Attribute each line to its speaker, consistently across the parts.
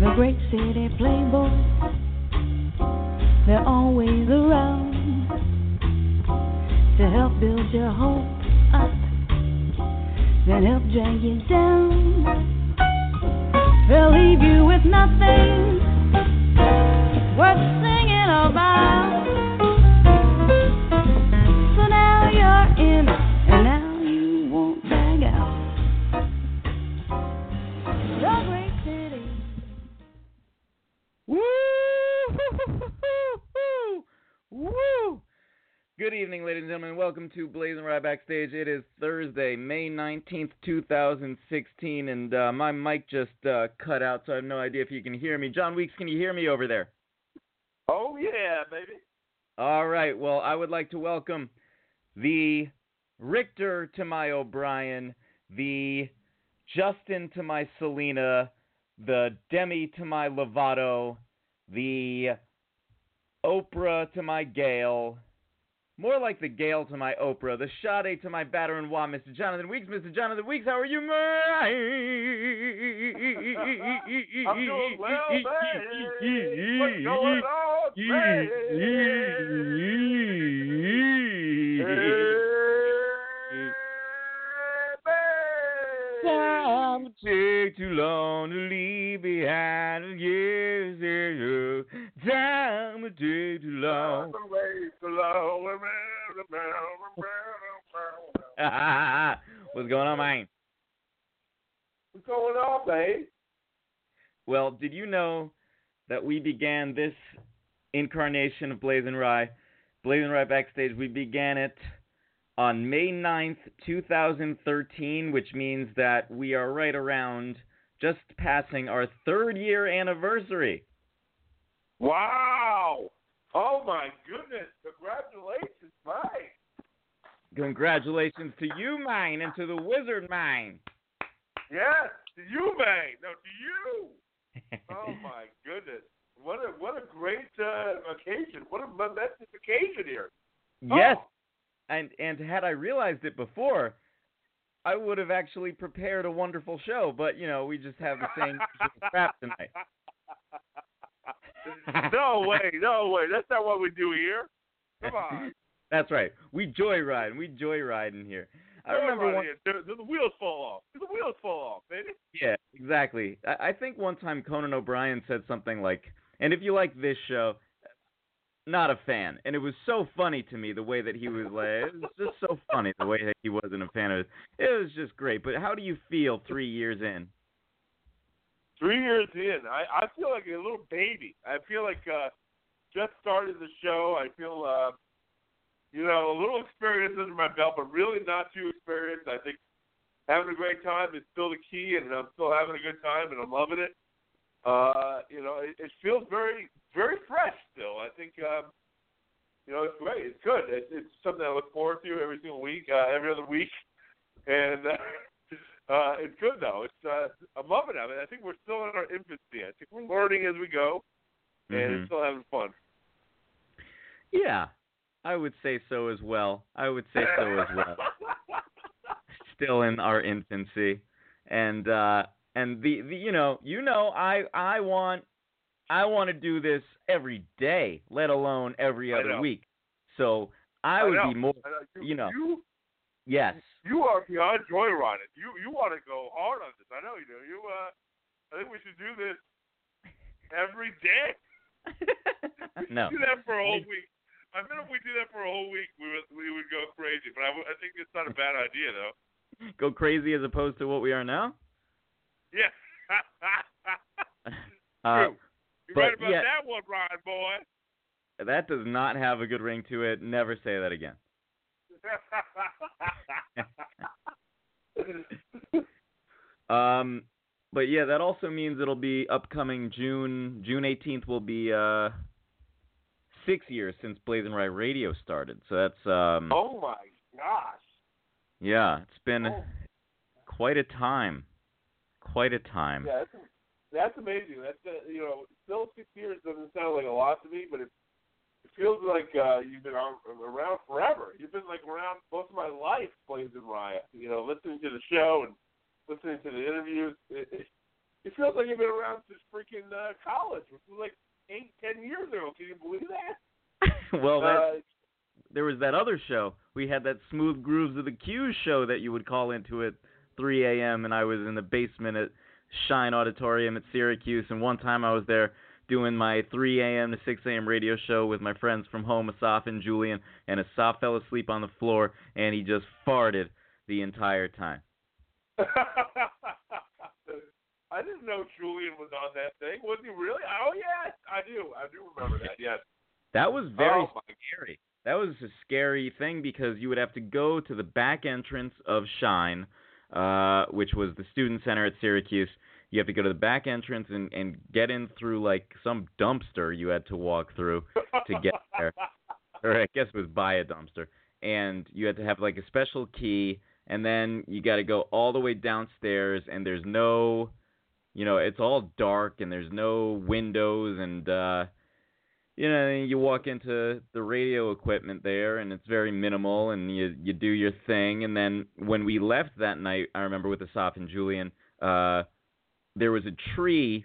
Speaker 1: The great city playboy, they're always around to help build your hope up, then help drag you down. They'll leave you with nothing worth singing about. So now you're in,
Speaker 2: Woo! Woo! Good evening, ladies and gentlemen. Welcome to BlazinRy Backstage. It is Thursday, May 19th, 2016, and uh, my mic just uh, cut out, so I have no idea if you can hear me. Jon Weeks, can you hear me over there?
Speaker 3: Oh yeah, baby.
Speaker 2: All right. Well, I would like to welcome the Richter to my O'Brien, the Justin to my Selena, the Demi to my Lovato, the Oprah to my Gayle. More like the Gayle to my Oprah, the Sade to my batter and wah, Mr. Jonathan Weeks. Mr. Jonathan Weeks, how are you, man?
Speaker 3: I'm doing well, babe. What's going on, babe?
Speaker 2: Time would take too long to leave behind the years. yeah. Time would take too long. What's going on, man?
Speaker 3: What's going on, babe?
Speaker 2: Well, did you know that we began this incarnation of BlazinRy, Blazing Rye Backstage, we began it on May 9th, 2013, which means that we are right around just passing our third year anniversary.
Speaker 3: Wow! Oh my goodness! Congratulations, Mike.
Speaker 2: Congratulations to you, mine, and to the wizard, mine.
Speaker 3: Yes, to you, man. No, to you. Oh my goodness! What a what a great uh, occasion! What a momentous occasion here.
Speaker 2: Yes,
Speaker 3: Oh.
Speaker 2: And and had I realized it before, I would have actually prepared a wonderful show. But you know, we just have the same crap tonight.
Speaker 3: no way, no way. That's not what we do here. Come on.
Speaker 2: That's right. We joyride. We joyride in here. I remember one.
Speaker 3: The, the, the wheels fall off. The wheels fall off, baby.
Speaker 2: Yeah, exactly. I, I think one time Conan O'Brien said something like, "And if you like this show, not a fan." And it was so funny to me the way that he was like. It was just so funny the way that he wasn't a fan of it. It was just great. But how do you feel three years in?
Speaker 3: Three years in, I, I feel like a little baby. I feel like uh just started the show. I feel uh you know, a little experience under my belt, but really not too experienced. I think having a great time is still the key and I'm still having a good time and I'm loving it. Uh, you know, it, it feels very very fresh still. I think um you know, it's great. It's good. It's, it's something I look forward to every single week, uh, every other week, and uh, uh, it's good though. It's uh, I'm loving it. I, mean, I think we're still in our infancy. I think we're learning as we go, and
Speaker 2: Mhm.
Speaker 3: it's still having fun.
Speaker 2: Yeah, I would say so as well. I would say so as well. Still in our infancy, and uh, and the, the you know you know I I want I want to do this every day, let alone every other week. So I
Speaker 3: I
Speaker 2: would
Speaker 3: know.
Speaker 2: be more
Speaker 3: know.
Speaker 2: you know.
Speaker 3: you
Speaker 2: yes.
Speaker 3: you are beyond joyriding. You you want to go hard on this. I know you do. You uh, I think we should do this every day.
Speaker 2: No.
Speaker 3: do that for a whole week. I mean, if we do that for a whole week, we would we would go crazy. But I, I think it's not a bad idea though.
Speaker 2: Go crazy as opposed to what we are now.
Speaker 3: Yeah.
Speaker 2: Uh,
Speaker 3: True. You're right about
Speaker 2: yeah.
Speaker 3: that one, Ryan boy.
Speaker 2: that does not have a good ring to it. Never say that again. Um, but yeah, that also means it'll be upcoming June. June 18th will be uh six years since BlazinRy Radio started. So that's um
Speaker 3: oh my gosh.
Speaker 2: yeah, it's been
Speaker 3: Oh.
Speaker 2: quite a time. Quite a time.
Speaker 3: Yeah, that's, that's amazing. That's uh, you know, still six years doesn't sound like a lot to me, but it it feels like uh, you've been ar- around forever. You've been like around most of my life, Blazing Riot. You know, listening to the show and listening to the interviews. It, it, it feels like you've been around since freaking uh, college, which was like eight, ten years ago. Can you believe that?
Speaker 2: well, that
Speaker 3: uh,
Speaker 2: there was that other show. We had that Smooth Grooves of the Q's show that you would call into at 3 a.m. and I was in the basement at Schine Auditorium at Syracuse. And one time I was there doing my 3 a.m. to 6 a.m. radio show with my friends from home, Asaf and Julian. And Asaf fell asleep on the floor and he just farted the entire time.
Speaker 3: I didn't know Julian was on that thing. Was he really? Oh yeah, I do. I do remember that. Yes.
Speaker 2: That was very
Speaker 3: Oh,
Speaker 2: scary. That was a scary thing because you would have to go to the back entrance of Schine, uh, which was the student center at Syracuse. You have to go to the back entrance and, and get in through like some dumpster you had to walk through to get there. or I guess it was by a dumpster. And you had to have like a special key and then you got to go all the way downstairs and there's no you know, it's all dark and there's no windows and uh you know, you walk into the radio equipment there, and it's very minimal, and you you do your thing. And then when we left that night, I remember with Asaf and Julian, uh, there was a tree,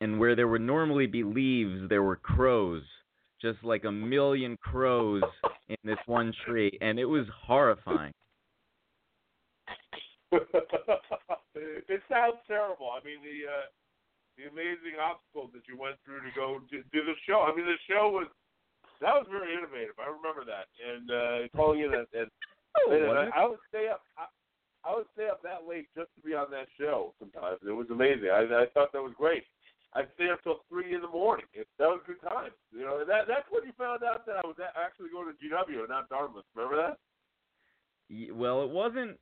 Speaker 2: and where there would normally be leaves, there were crows, just like a million crows in this one tree, and it was horrifying.
Speaker 3: it sounds terrible. I mean the uh, the amazing obstacles that you went through to go to do the show. I mean the show was that was very innovative. I remember that. And uh, calling in at, at
Speaker 2: Oh,
Speaker 3: and
Speaker 2: was it?
Speaker 3: I, I would stay up. I, I would stay up that late just to be on that show. Sometimes it was amazing. I, I thought that was great. I'd stay up till three in the morning. It, that was a good time. You know, that that's when you found out that I was actually going to GW and not Dartmouth. Remember that?
Speaker 2: Well, it wasn't.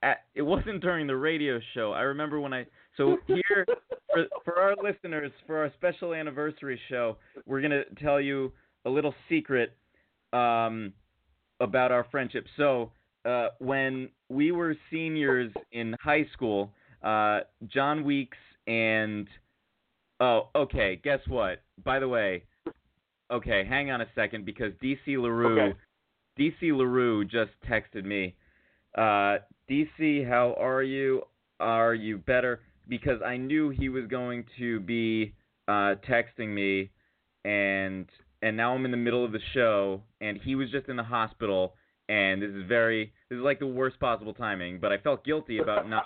Speaker 2: At, it wasn't during the radio show. I remember when I. So here, for for our listeners, for our special anniversary show, we're gonna tell you a little secret um, about our friendship. So uh, when we were seniors in high school, uh, Jon Weeks and oh, okay, guess what? By the way, okay, hang on a second because DC LaRue,
Speaker 3: Okay.
Speaker 2: DC LaRue just texted me. Uh, DC, how are you? Are you better? Because I knew he was going to be uh, texting me, and and now I'm in the middle of the show, and he was just in the hospital, and this is very this is like the worst possible timing. But I felt guilty about not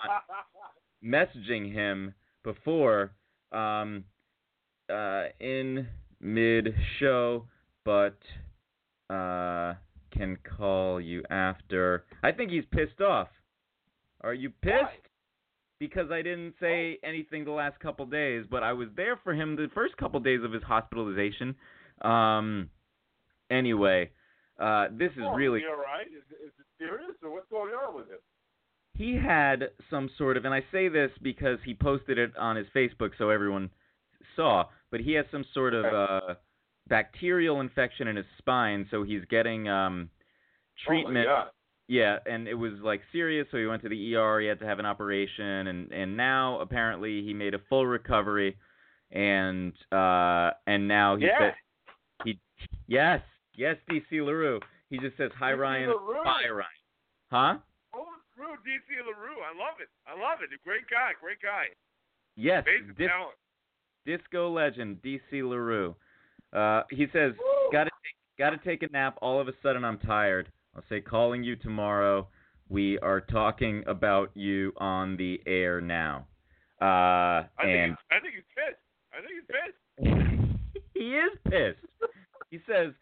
Speaker 2: messaging him before um, uh, in mid show, but uh, can call you after. I think he's pissed off. Are you pissed?
Speaker 3: Why?
Speaker 2: Because I didn't say anything the last couple days, but I was there for him the first couple days of his hospitalization. Um. Anyway, uh, this is
Speaker 3: Oh,
Speaker 2: really
Speaker 3: Is all right? Is, is it serious, or what's going on with him?
Speaker 2: he had some sort of, and I say this because he posted it on his Facebook so everyone saw, but he has some sort of uh, bacterial infection in his spine, so he's getting um, treatment.
Speaker 3: Oh my God.
Speaker 2: Yeah, and it was like serious, so he went to the ER. He had to have an operation, and and now apparently he made a full recovery, and uh, and now he
Speaker 3: Yeah.
Speaker 2: said he yes yes DC LaRue. He just says hi
Speaker 3: DC
Speaker 2: Ryan,
Speaker 3: LaRue.
Speaker 2: bye Ryan, huh?
Speaker 3: Oh, DC LaRue. I love it. I love it. A great guy. Great guy.
Speaker 2: Yes,
Speaker 3: Amazing
Speaker 2: dis-
Speaker 3: talent.
Speaker 2: disco legend DC LaRue. Uh, he says,
Speaker 3: Woo!
Speaker 2: "Got to take, got to take a nap. All of a sudden, I'm tired. I'll say, calling you tomorrow. We are talking about you on the air now." Uh,
Speaker 3: I think,
Speaker 2: and
Speaker 3: he's, I think he's pissed. I think he's pissed.
Speaker 2: he is pissed. He says,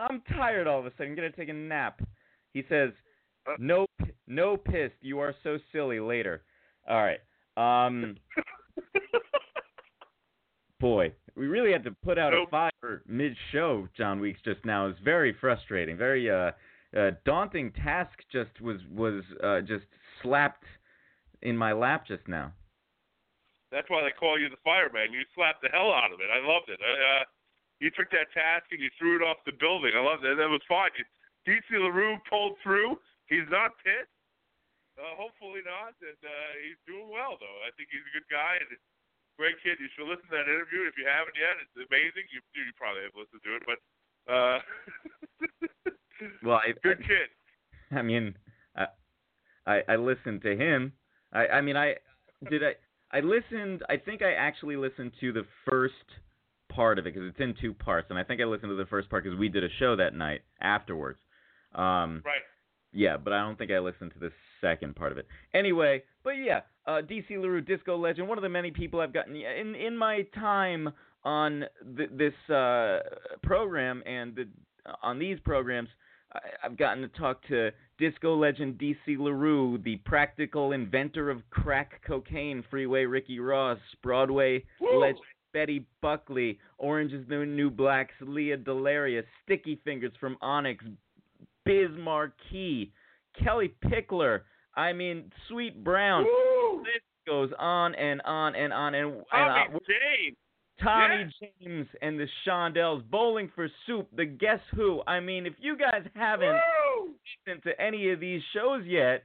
Speaker 2: "I'm tired. All of a sudden, I'm gonna take a nap." He says,
Speaker 3: Uh.
Speaker 2: "No, no pissed. You are so silly." Later. All right. Um. boy, we really had to put out a
Speaker 3: Nope.
Speaker 2: fire mid-show. Jon Weeks just now is very frustrating. Very uh, uh, daunting task just was was uh, just slapped in my lap just now.
Speaker 3: That's why they call you the fireman. You slapped the hell out of it. I loved it. Uh, you took that task and you threw it off the building. I loved it. That was fun. DC LaRue pulled through. He's not pissed. Uh, hopefully not, and uh, he's doing well though. I think he's a good guy and great kid. You should listen to that interview if you haven't yet. It's amazing. You you probably have listened to it, but uh,
Speaker 2: well, I,
Speaker 3: good kid.
Speaker 2: I mean, I, I I listened to him. I I mean I did I I listened. I think I actually listened to the first part of it because it's in two parts, and I think I listened to the first part because we did a show that night afterwards. Um,
Speaker 3: right.
Speaker 2: Yeah, but I don't think I listened to the second part of it. Anyway, but yeah, uh, DC LaRue, disco legend, one of the many people I've gotten in in my time on th- this uh, program and the, on these programs. I, I've gotten to talk to disco legend DC LaRue, the practical inventor of crack cocaine, Freeway Ricky Ross, Broadway
Speaker 3: Woo!
Speaker 2: legend Betty Buckley, Orange is the New Blacks, Lea DeLaria, Sticky Fingaz from Onyx, Biz Markie, Kellie Pickler. I mean, Sweet Brown.
Speaker 3: Woo!
Speaker 2: This goes on and on and on and, and uh,
Speaker 3: James.
Speaker 2: Tommy James and the Shondells, Bowling for Soup, the Guess Who. I mean, if you guys haven't
Speaker 3: Woo!
Speaker 2: listened to any of these shows yet,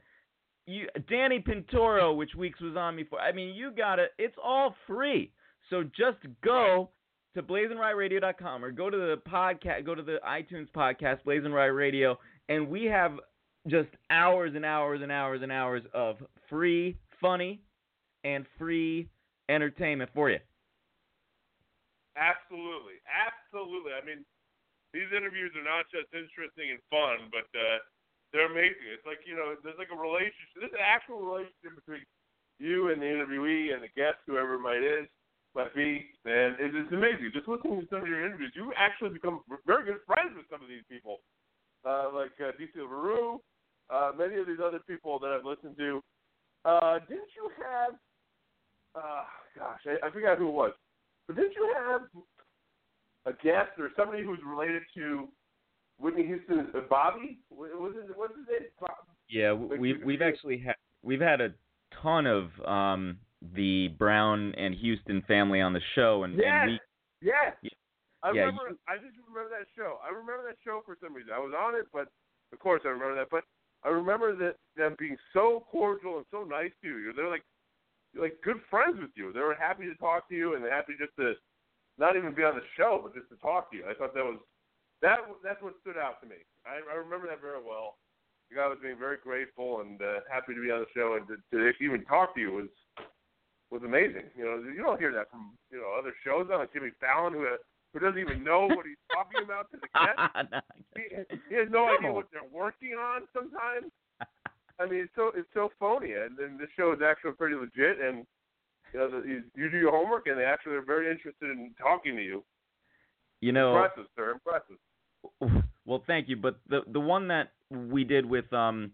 Speaker 2: you Danny Pintauro, which weeks was on before. I mean, you gotta. It's all free. So just go to blazenrightradio.com or go to the podcast, go to the iTunes podcast, BlazinRy Radio, and we have just hours and hours and hours and hours of free, funny, and free entertainment for you.
Speaker 3: Absolutely, absolutely. I mean, these interviews are not just interesting and fun, but uh, they're amazing. It's like you know, there's like a relationship. There's an actual relationship between you and the interviewee and the guest, whoever it might is, might be, and it's, it's amazing. Just listening to some of your interviews, you actually become very good friends with some of these people, uh, like uh, DC LaRue, uh, many of these other people that I've listened to. Uh, didn't you have? Uh, gosh, I, I forgot who it was. But didn't you have a guest or somebody who's related to Whitney Houston? Uh, Bobby? Was it? What's his name? Bob-
Speaker 2: Yeah, we've we've actually had we've had a ton of um the Brown and Houston family on the show, and,
Speaker 3: Yes.
Speaker 2: and we
Speaker 3: Yes.
Speaker 2: Yeah.
Speaker 3: I
Speaker 2: Yeah,
Speaker 3: remember. I just remember that show. I remember that show for some reason. I was on it, but of course I remember that. But I remember that them being so cordial and so nice to you. They're like, like good friends with you. They were happy to talk to you, and happy just to not even be on the show, but just to talk to you. I thought that was that. That's what stood out to me. I, I remember that very well. The guy was being very grateful and uh, happy to be on the show, and to, to even talk to you was was amazing. You know, you don't hear that from you know other shows on like Jimmy Fallon, who who doesn't even know what he's talking about to the guest. He, he has no idea what they're working on sometimes. I mean, it's so it's so phony, and then this show is actually pretty legit. And you know, the, you, you do your homework, and they actually are very interested in talking to you.
Speaker 2: you know
Speaker 3: Impressive, sir. Impressive.
Speaker 2: well thank you but the the one that we did with um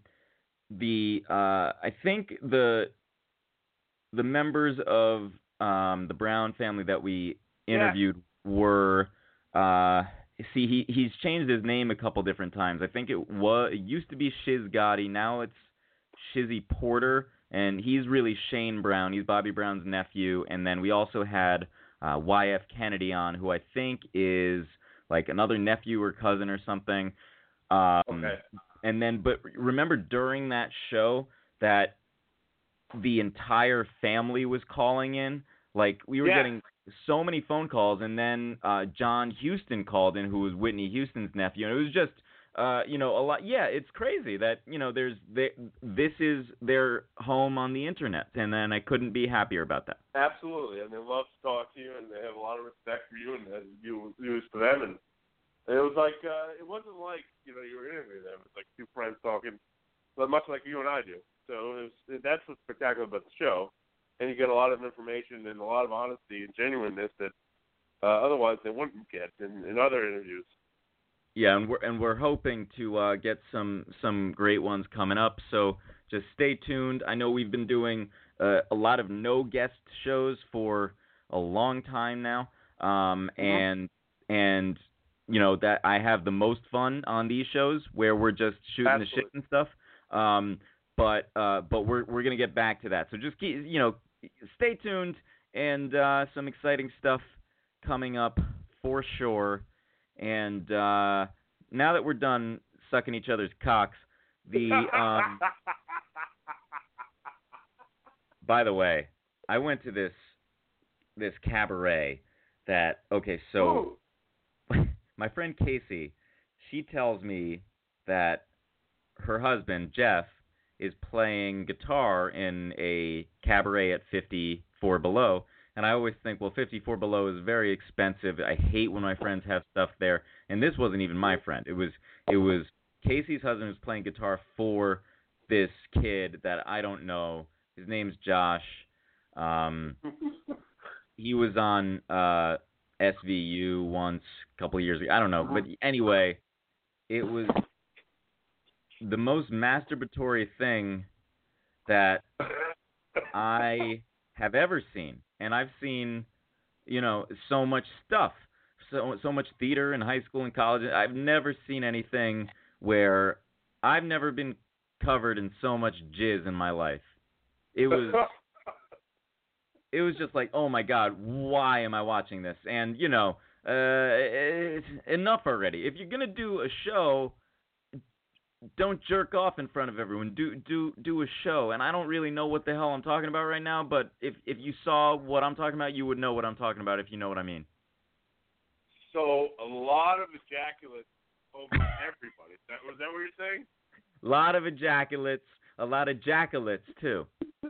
Speaker 2: the uh i think the the members of um the brown family that we
Speaker 3: Yeah.
Speaker 2: interviewed were uh see he he's changed his name a couple different times i think it was it used to be shiz gotti now it's shizzy porter and he's really shane brown he's bobby brown's nephew and then we also had uh yf kennedy on who i think is like another nephew or cousin or something. Um,
Speaker 3: Okay.
Speaker 2: And then, but remember during that show that the entire family was calling in. Like we were
Speaker 3: Yeah.
Speaker 2: getting so many phone calls, and then uh, John Houston called in, who was Whitney Houston's nephew, and it was just. Uh, you know, a lot. Yeah, it's crazy that you know there's they, this is their home on the internet, and then I couldn't be happier about that.
Speaker 3: Absolutely, and they love to talk to you, and they have a lot of respect for you, and uh, you you for them, and it was like uh, it wasn't like you know you were interviewing them. It's like two friends talking, but much like you and I do. So it was, that's what's spectacular about the show, and you get a lot of information and a lot of honesty and genuineness that uh, otherwise they wouldn't get in, in other interviews.
Speaker 2: Yeah, and we're and we're hoping to uh, get some some great ones coming up. So just stay tuned. I know we've been doing uh, a lot of no guest shows for a long time now, um, and and you know that I have the most fun on these shows where we're just shooting the shit and stuff. Um, but uh, but we're we're gonna get back to that. So just keep you know stay tuned and uh, some exciting stuff coming up for sure. And uh, now that we're done sucking each other's cocks, the um, by the way, I went to this this cabaret that okay, so my friend Casey, she tells me that her husband Jeff is playing guitar in a cabaret at 54 Below, and I always think, well, 54 Below is very expensive. I hate when my friends have stuff there, and this wasn't even my friend. It was it was Casey's husband who's playing guitar for this kid that I don't know. His name's Josh. Um, he was on uh, SVU once a couple of years ago. I don't know, but anyway, it was the most masturbatory thing that I have ever seen, and I've seen, you know, so much stuff, so so much theater in high school and college. I've never seen anything where I've never been covered in so much jizz in my life. It was it was just like, oh my god, why am I watching this? And you know, uh, it's enough already. If you're gonna do a show, don't jerk off in front of everyone. Do do do a show. And I don't really know what the hell I'm talking about right now, but if if you saw what I'm talking about, you would know what I'm talking about if you know what I mean.
Speaker 3: so a lot of ejaculates over everybody. Is that was that what you're saying?
Speaker 2: A lot of ejaculates, a lot of jaculates too.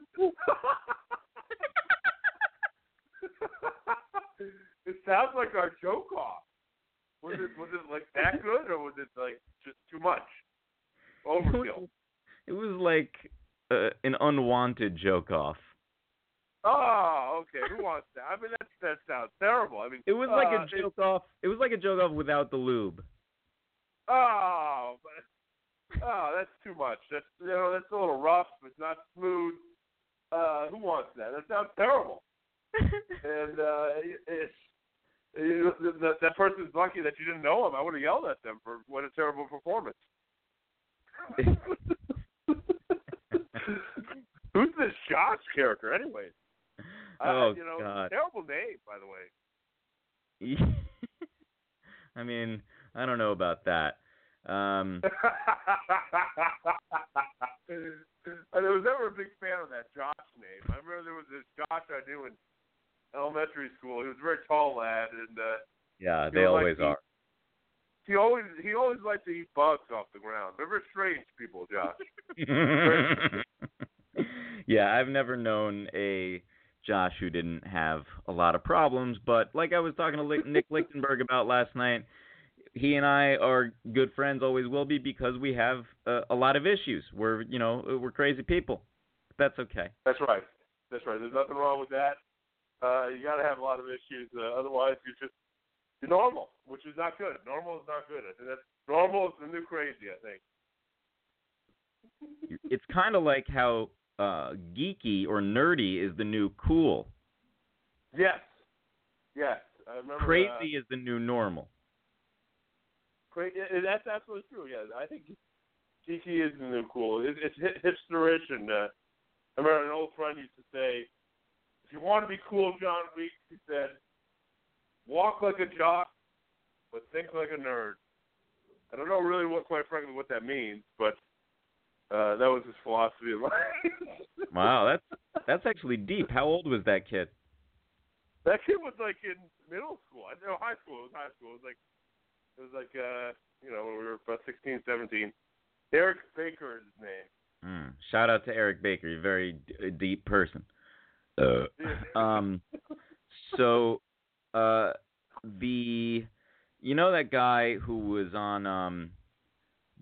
Speaker 3: it sounds like our joke off. Was it was it like that good or was it like just too much? Overkill.
Speaker 2: It was like uh, an unwanted joke off.
Speaker 3: Oh, okay. Who wants that? I mean, that that sounds terrible. I mean,
Speaker 2: It was like
Speaker 3: uh,
Speaker 2: a
Speaker 3: it-
Speaker 2: joke off. It was like a joke off without the lube.
Speaker 3: Oh, but, oh, that's too much. That's you know, that's a little rough. It's not smooth. Uh, who wants that? That sounds terrible. and uh, it- it's know, that, that person's lucky that you didn't know him. I would have yelled at them for what a terrible performance. Who's this Josh character, anyways? I-
Speaker 2: Oh,
Speaker 3: you know,
Speaker 2: God.
Speaker 3: terrible name, by the way.
Speaker 2: I mean, I don't know about that. Um,
Speaker 3: I was never a big fan of that Josh name. I remember there was this Josh I knew in elementary school. He was a very tall lad, and uh,
Speaker 2: yeah, they
Speaker 3: know, like
Speaker 2: always are.
Speaker 3: He always he always likes to eat bugs off the ground. They're very strange people, Josh.
Speaker 2: yeah, I've never known a Josh who didn't have a lot of problems, but like I was talking to Nick Lichtenberg about last night, he and I are good friends, always will be, because we have uh, a lot of issues. We're, you know, we're crazy people. That's okay.
Speaker 3: That's right. That's right. There's nothing wrong with that. Uh, you got to have a lot of issues. Uh, otherwise, you're just normal, which is not good. Normal is not good. I think that's normal is the new crazy. I think.
Speaker 2: It's kind of like how uh, geeky or nerdy is the new cool.
Speaker 3: Yes. Yes. I remember. Uh,
Speaker 2: Crazy is the new normal.
Speaker 3: cra- that's absolutely true. Yeah, I think geeky is the new cool. It, it's hip- hipsterish, and uh, I remember an old friend used to say, "If you want to be cool, Jon Weeks," he said, "walk like a jock, but think like a nerd." I don't know really what, quite frankly, what that means, but uh, that was his philosophy of life.
Speaker 2: Wow, that's that's actually deep. How old was that kid?
Speaker 3: that kid was like in middle school. I know high school. It was high school. It was like it was like uh, you know when we were about sixteen, seventeen. Eric Baker is his name.
Speaker 2: Mm. Shout out to Eric Baker, a very d- deep person. Uh, um, so uh, the you know that guy who was on um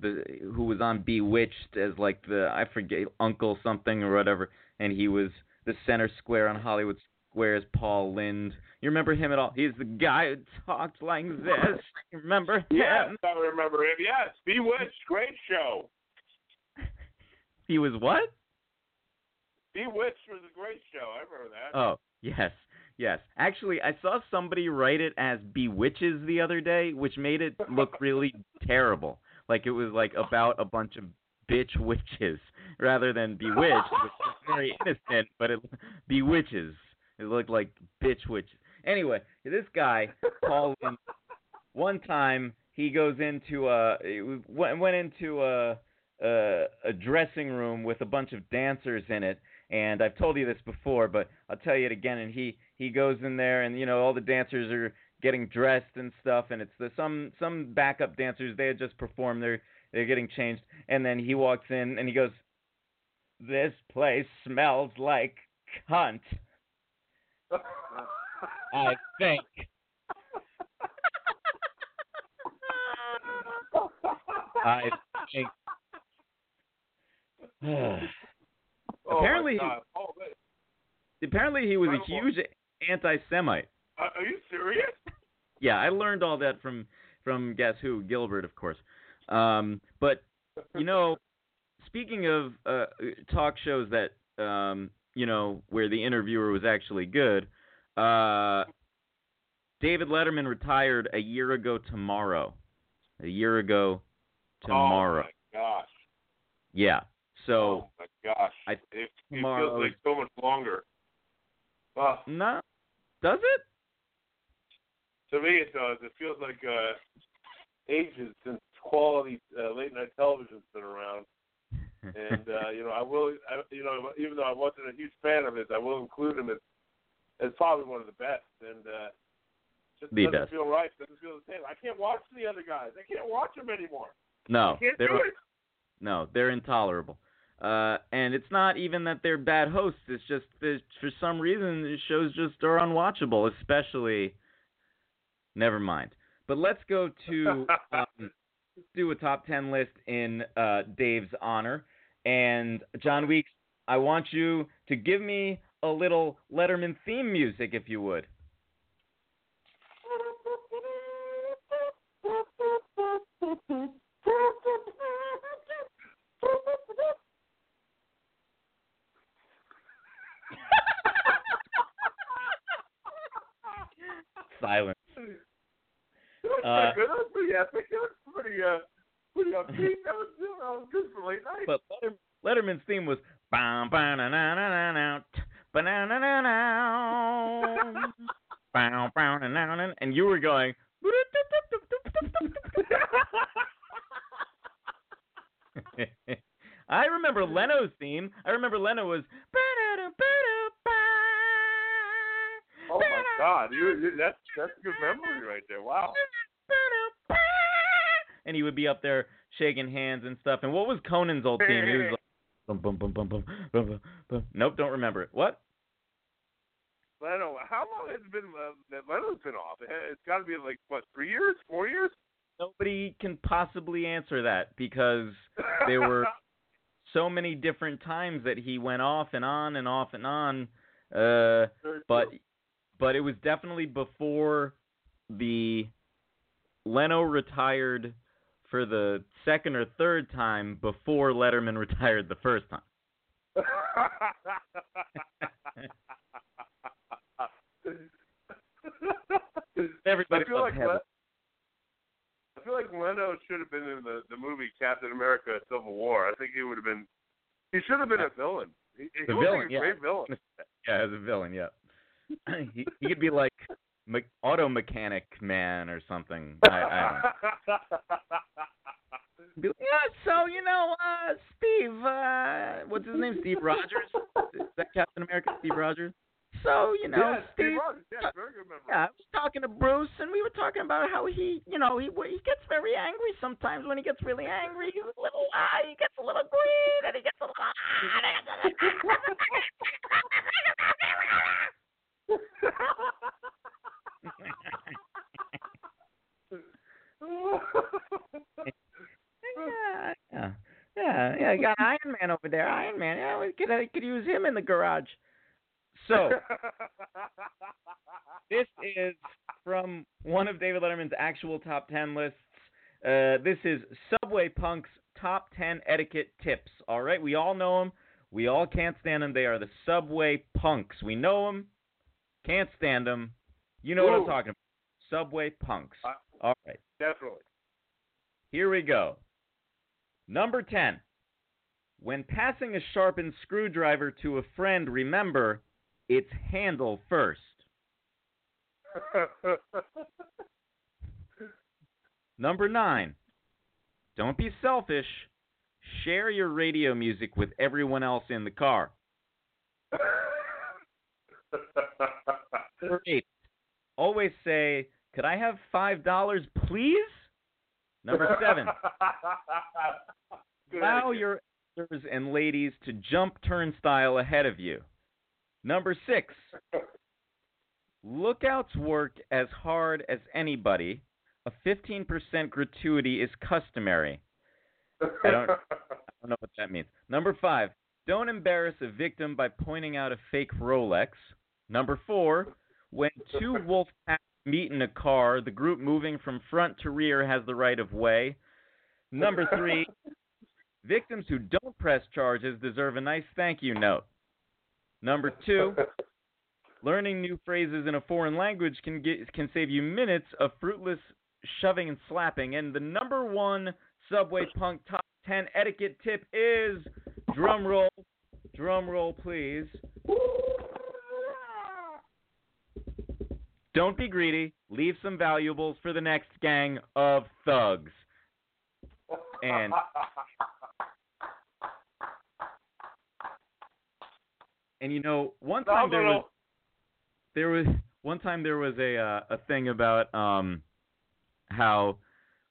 Speaker 2: the who was on Bewitched as like the I forget Uncle something or whatever, and he was the center square on Hollywood Squares. Paul Lynde, you remember him at all? He's the guy who talked like this. You remember him?
Speaker 3: Yes, I remember him. Yes, Bewitched, great show.
Speaker 2: He was what?
Speaker 3: Bewitched was a great show. I remember that.
Speaker 2: Oh, yes. Yes. Actually, I saw somebody write it as bewitches the other day, which made it look really terrible. Like it was like about a bunch of bitch witches rather than bewitched, which is very innocent, but it bewitches. It looked like bitch witches. Anyway, this guy called in one time he goes into a went went into a, a a dressing room with a bunch of dancers in it and I've told you this before but I'll tell you it again and he he goes in there and you know all the dancers are getting dressed and stuff and it's the some some backup dancers they had just performed they're they're getting changed and then he walks in and he goes this place smells like cunt. I think. I think.
Speaker 3: Oh,
Speaker 2: Apparently- apparently he was a huge anti-Semite.
Speaker 3: Are are you serious?
Speaker 2: Yeah, I learned all that from from guess who Gilbert, of course. Um, but you know, speaking of uh, talk shows that um, you know where the interviewer was actually good, uh, David Letterman retired a year ago tomorrow. A year ago tomorrow.
Speaker 3: Oh my gosh.
Speaker 2: Yeah. So
Speaker 3: oh my gosh.
Speaker 2: I-
Speaker 3: it, it
Speaker 2: tomorrow
Speaker 3: feels like so much longer. Well,
Speaker 2: no, does it?
Speaker 3: to me it does. It feels like uh, ages since quality uh, late night television's been around. and uh, you know, I will. I, you know, even though I wasn't a huge fan of his, I will include him as as probably one of the best. And uh, just
Speaker 2: The
Speaker 3: doesn't
Speaker 2: best.
Speaker 3: feel right. Doesn't feel the same. I can't watch the other guys. I can't watch them anymore.
Speaker 2: no, they're
Speaker 3: it.
Speaker 2: no, they're intolerable. Uh, and it's not even that they're bad hosts. It's just that for some reason the shows just are unwatchable. Especially, never mind. But let's go to um, let's do a top ten list in uh, Dave's honor. And Jon Weeks, I want you to give me a little Letterman theme music, if you would. Silence.
Speaker 3: That was
Speaker 2: Uh,
Speaker 3: pretty good. That was pretty epic. That uh, pretty. That was, that was good for late night.
Speaker 2: But Letter, Letterman's theme was bam bam na na na na na na na na na bam bam na na na and you were going I remember Leno's theme. I remember Leno was
Speaker 3: oh my God, you, you that's that's good memory right there. Wow.
Speaker 2: And he would be up there shaking hands and stuff. And what was Conan's old theme? He was like, bum, bum, bum, bum, bum, bum, bum, bum. Nope, don't remember it. What?
Speaker 3: Leno, how long has it been uh, that Leno's been off? It- It's got to be like what, three years, four years?
Speaker 2: Nobody can possibly answer that because there were- so many different times that he went off and on and off and on. Uh, but but it was definitely before the Leno retired for the second or third time before Letterman retired the first time. Everybody
Speaker 3: I feel like. Le- I feel like Leno should have been in the the movie Captain America: Civil War. I think he would have been. He should have been a villain. He, he would
Speaker 2: villain,
Speaker 3: a
Speaker 2: yeah.
Speaker 3: great villain.
Speaker 2: Yeah, as a villain, yeah. he he could be like me- auto mechanic man or something. I, I don't know. Yeah, so you know, uh, Steve, uh, what's his name? Steve Rogers. Is that Captain America? Steve Rogers. So you know,
Speaker 3: yeah, Steve
Speaker 2: Steve.
Speaker 3: Rogers. Yeah, very good memory.
Speaker 2: Yeah, I was talking to Bruce, and we were talking about how he, you know, he he gets very angry sometimes. When he gets really angry, he's a little, uh, he gets a little green, and he gets a little. yeah, yeah, yeah, got Iron Man over there. Iron Man. Yeah, we could uh, could use him in the garage. So this is from one of David Letterman's actual top 10 lists. Uh, this is Subway Punk's top 10 etiquette tips. All right, we all know them. We all can't stand them. They are the Subway Punks. We know them. Can't stand them. You know what I'm talking about. Subway punks.
Speaker 3: Uh,
Speaker 2: All right.
Speaker 3: Definitely.
Speaker 2: Here we go. Number 10. When passing a sharpened screwdriver to a friend, remember it's handle first. Number 9. Don't be selfish. Share your radio music with everyone else in the car. Number 8. Always say, "Could I have $5, please?" Number 7.
Speaker 3: Good
Speaker 2: Allow your elders and ladies to jump turnstile ahead of you. Number six, lookouts work as hard as anybody. A 15% gratuity is customary. I don't- I don't know what that means. Number five, don't embarrass a victim by pointing out a fake Rolex. Number four, when two wolf packs meet in a car, the group moving from front to rear has the right of way. Number three, victims who don't press charges deserve a nice thank you note. Number two, learning new phrases in a foreign language can get, can save you minutes of fruitless shoving and slapping. And the number one Subway Punk top ten etiquette tip is drum roll, drum roll, please. Don't be greedy. Leave some valuables for the next gang of thugs. And and you know, one time there was there was one time there was a uh, a thing about um how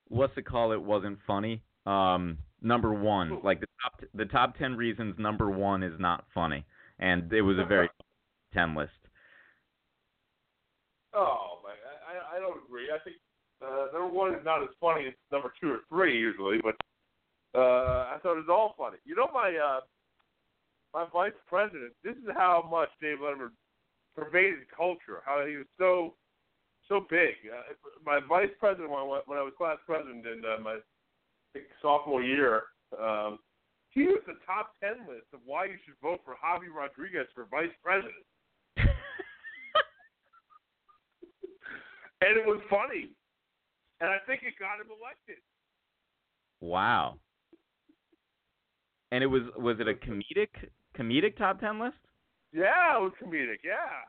Speaker 2: what's it call it wasn't funny. Um number 1, like the top the top 10 reasons number 1 is not funny and it was a very 10 list.
Speaker 3: Oh, man, I, I- don't agree. I think uh, number one is not as funny as number two or three usually, but uh, I thought it was all funny. You know, my uh, my vice president. This is how much Dave Letterman pervaded culture. How he was so so big. Uh, my vice president when I, wa- when I was class president in uh, my sophomore year. Um, he used the top ten list of why you should vote for Javi Rodriguez for vice president. And it was funny. And I think it got him elected.
Speaker 2: Wow. And it was was it a comedic comedic top 10 list?
Speaker 3: Yeah, it was comedic. Yeah,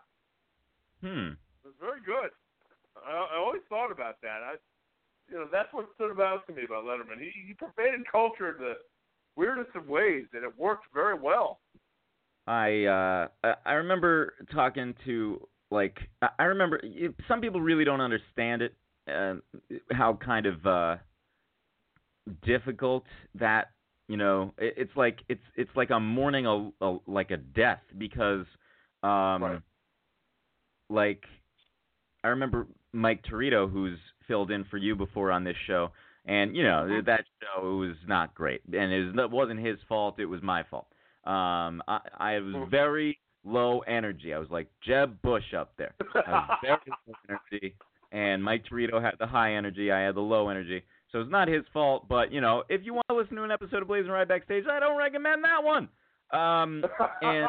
Speaker 2: Hmm.
Speaker 3: it was very good. I, I always thought about that. I, you know, that's what stood out to me about Letterman. He he pervaded culture in the weirdest of ways, and it worked very well.
Speaker 2: I uh I- I remember talking to like I- remember some people really don't understand it uh, how kind of uh difficult that you know it, it's like it's it's like I'm mourning a, a like a death because um
Speaker 3: Right.
Speaker 2: like I remember Mike Torito who's filled in for you before on this show and you know that show was not great and it, was, it wasn't his fault it was my fault um I I was very low energy I was like Jeb Bush up there I was very low energy, and Mike Torito had the high energy. I had the low energy, so it's not his fault. But you know, if you want to listen to an episode of BlazinRy Backstage, I don't recommend that one. Um, and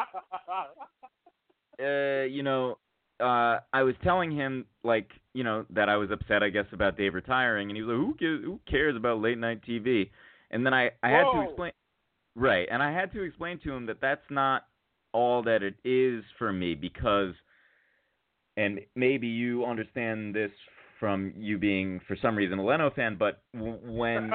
Speaker 2: uh, you know, uh, I was telling him like, you know, that I was upset, I guess, about Dave retiring, and he was like, "Who gives, Who cares about late night TV?" And then I, I had to explain, right, and I had to explain to him that that's not all that it is for me because and maybe you understand this from you being for some reason a Leno fan, but when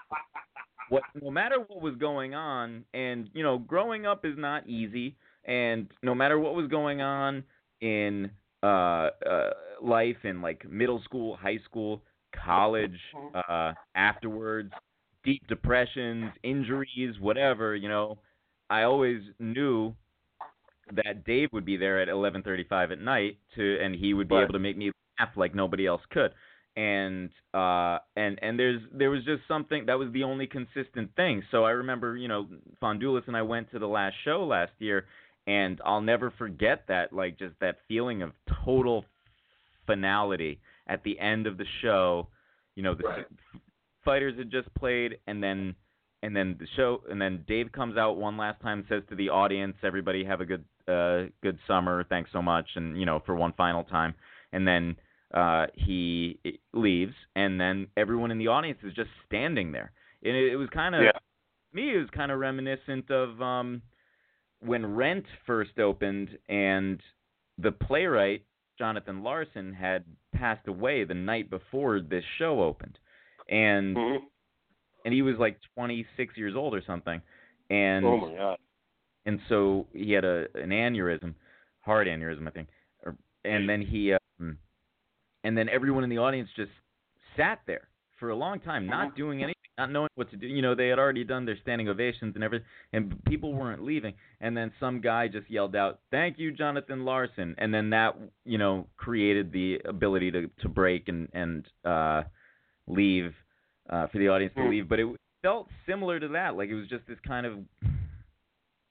Speaker 2: what no matter what was going on and you know growing up is not easy and no matter what was going on in uh uh life in like middle school, high school, college, uh afterwards, deep depressions, injuries, whatever, you know, I always knew that Dave would be there at 11:35 at night to and he would be
Speaker 3: Right.
Speaker 2: able to make me laugh like nobody else could. And uh and and there's there was just something that was the only consistent thing. So I remember, you know, Fondulis and I went to the last show last year and I'll never forget that like just that feeling of total finality at the end of the show. You know, the
Speaker 3: Right.
Speaker 2: fighters had just played and then and then the show and then Dave comes out one last time says to the audience everybody have a good uh, good summer. Thanks so much, and you know, for one final time, and then uh, he leaves, and then everyone in the audience is just standing there. And it, it was kind of
Speaker 3: Yeah.
Speaker 2: me. It was kind of reminiscent of um, when Rent first opened, and the playwright Jonathan Larson had passed away the night before this show opened, and
Speaker 3: Mhm.
Speaker 2: And he was like 26 years old or something, and
Speaker 3: Oh my god.
Speaker 2: and so he had a an aneurysm, heart aneurysm, I think, or, and then he, um, and then everyone in the audience just sat there for a long time, not doing anything, not knowing what to do. You know, they had already done their standing ovations and everything, and people weren't leaving. And then some guy just yelled out, "Thank you, Jonathan Larson," and then that, you know, created the ability to to break and and uh, leave uh, for the audience to
Speaker 3: Hmm.
Speaker 2: leave. But it felt similar to that, like it was just this kind of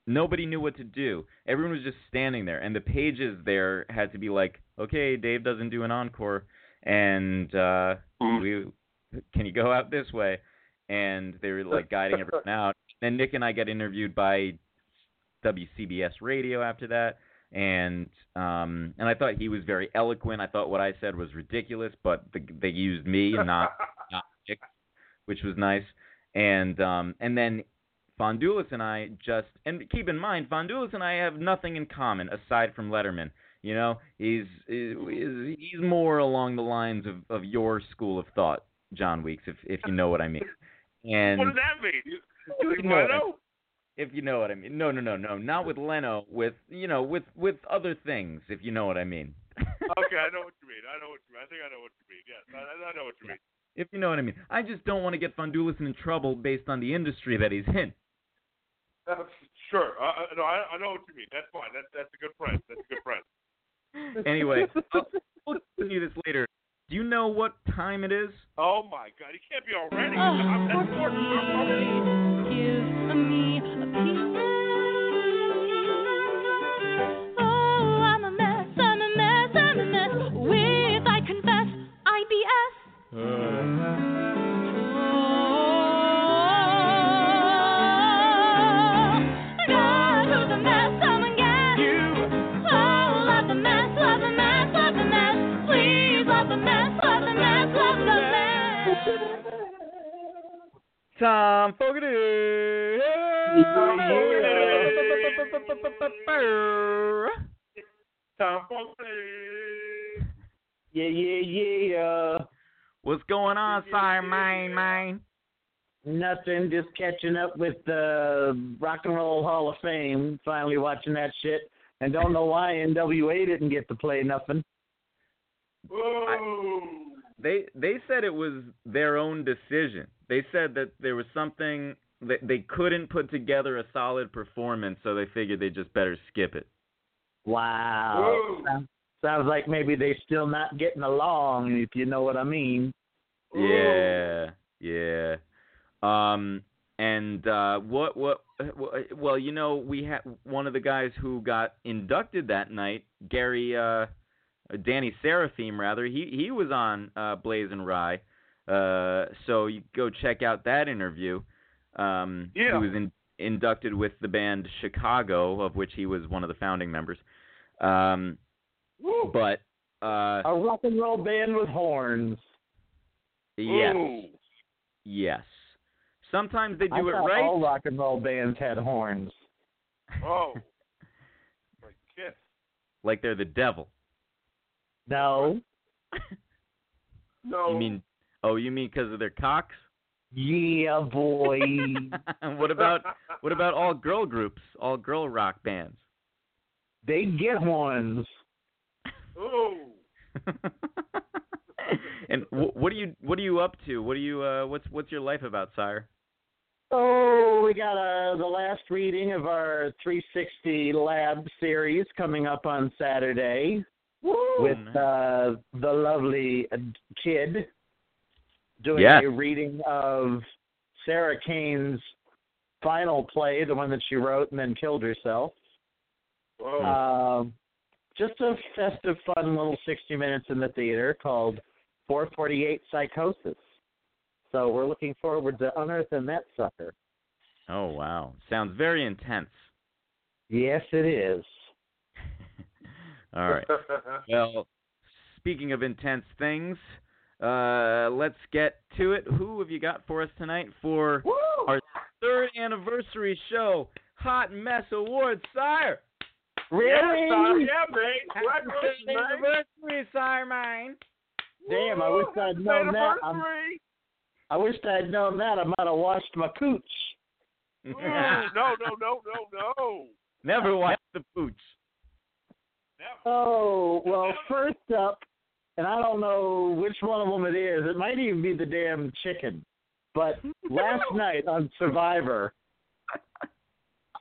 Speaker 2: nobody knew what to do. Everyone was just standing there, and the pages there had to be like, okay, Dave doesn't do an encore, and uh,
Speaker 3: Mhm.
Speaker 2: we can you go out this way? And they were like guiding everyone out. Then Nick and I got interviewed by WCBS Radio after that, and um, and I thought he was very eloquent. I thought what I said was ridiculous, but the, they used me, not not Nick, which was nice. And um, and then Fondulis and I just and keep in mind, Fondulis and I have nothing in common aside from Letterman. You know, he's he's, he's more along the lines of, of your school of thought, Jon Weeks, if if you know what I mean. And
Speaker 3: what does that mean? You, you
Speaker 2: know
Speaker 3: Leno?
Speaker 2: if you know what I mean. No, no, no, no, not with Leno. With you know, with with other things, if you know what I mean.
Speaker 3: Okay, I know what you mean. I know what you mean. I think I know what you mean. Yes, I, I know what you mean.
Speaker 2: If you know what I mean. I just don't want to get Fondulis in trouble based on the industry that he's in.
Speaker 3: Uh, sure. Uh, uh, no, I, I know what you mean. That's fine. That's that's a good friend. That's a good friend.
Speaker 2: Anyway, I'll- we'll continue this later. Do you know what time it is?
Speaker 3: Oh my God, he can't be already.
Speaker 4: Oh,
Speaker 3: I'm, that's more, I'm,
Speaker 4: Give me a piece. Oh, I'm a mess, I'm a mess, I'm a mess. With, I confess, IBS. Oh,
Speaker 2: Thom Fogarty.
Speaker 3: Thom Fogarty.
Speaker 5: Yeah, yeah, yeah.
Speaker 2: What's going on, sire, mine, mine?
Speaker 5: Nothing, just catching up with the Rock and Roll Hall of Fame. Finally watching that shit, and don't know why NWA didn't get to play nothing.
Speaker 3: Whoa.
Speaker 2: They they said it was their own decision. They said that there was something that they couldn't put together a solid performance, so they figured they just better skip it.
Speaker 5: Wow. Sounds- Sounds like maybe they're still not getting along, if you know what I mean.
Speaker 2: Yeah, yeah. Um, and uh, what, what? Well, you know, we had one of the guys who got inducted that night, Gary, uh, Danny Seraphine, rather. He he was on uh, BlazinRy. Uh, so you go check out that interview. Um,
Speaker 3: Yeah.
Speaker 2: He was in, inducted with the band Chicago, of which he was one of the founding members. Um,
Speaker 3: Woo.
Speaker 2: but uh,
Speaker 5: A rock and roll band with horns.
Speaker 2: yes,
Speaker 3: Whoa.
Speaker 2: yes. Sometimes they
Speaker 5: I
Speaker 2: do it
Speaker 5: thought
Speaker 2: right.
Speaker 5: all rock and roll bands had horns.
Speaker 3: Oh. Like Kiss.
Speaker 2: like they're the devil.
Speaker 5: No.
Speaker 3: No.
Speaker 2: You mean? Oh, you mean because of their cocks?
Speaker 5: Yeah, boy.
Speaker 2: what about what about all girl groups, all girl rock bands?
Speaker 5: they get horns.
Speaker 3: Oh.
Speaker 2: and wh- what are you what are you up to? What are you uh what's what's your life about, sire?
Speaker 5: Oh, we got uh, the last reading of our 360 Lab series coming up on Saturday with uh, the lovely kid doing
Speaker 2: Yes.
Speaker 5: a reading of Sarah Kane's final play, the one that she wrote and then killed herself.
Speaker 3: Whoa.
Speaker 5: Um, just a festive, fun little 60 minutes in the theater called 448 Psychosis. So we're looking forward to unearthing that sucker.
Speaker 2: Oh wow, sounds very intense.
Speaker 5: Yes, it is.
Speaker 2: All right. Well, speaking of intense things, uh, let's get to it. Who have you got for us tonight for our third anniversary show, Hot Mess Awards, sire?
Speaker 5: Really?
Speaker 3: Yeah, son, yeah, mate.
Speaker 2: Happy
Speaker 3: Congratulations,
Speaker 2: third anniversary, sire mine.
Speaker 5: Damn, I wish I'd
Speaker 3: Woo!
Speaker 5: known that. I'm- I wish I'd known that. I might have washed my cooch.
Speaker 3: No, no, no, no, no.
Speaker 2: Never watched the pooch.
Speaker 3: Never.
Speaker 5: Oh, well, first up, and I don't know which one of them it is. It might even be the damn chicken. But last night on Survivor,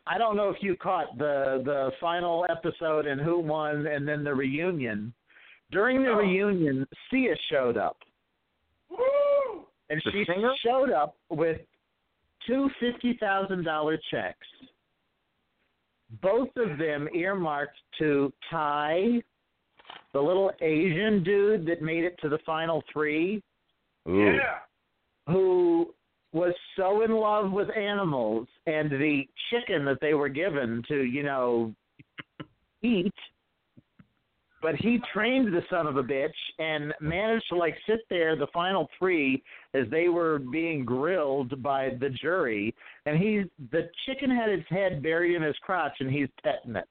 Speaker 5: I don't know if you caught the the final episode and who won, and then the reunion. During the
Speaker 3: Oh.
Speaker 5: reunion, Sia showed up,
Speaker 3: Woo!
Speaker 5: and
Speaker 2: The
Speaker 5: she
Speaker 2: singer?
Speaker 5: showed up with two fifty thousand dollar checks. Both of them earmarked to Ty, the little Asian dude that made it to the final three,
Speaker 2: Ooh.
Speaker 3: Yeah.
Speaker 5: who was so in love with animals and the chicken that they were given to, you know, eat. But he trained the son of a bitch and managed to like sit there the final three as they were being grilled by the jury and he the chicken had its head buried in his crotch and he's petting it.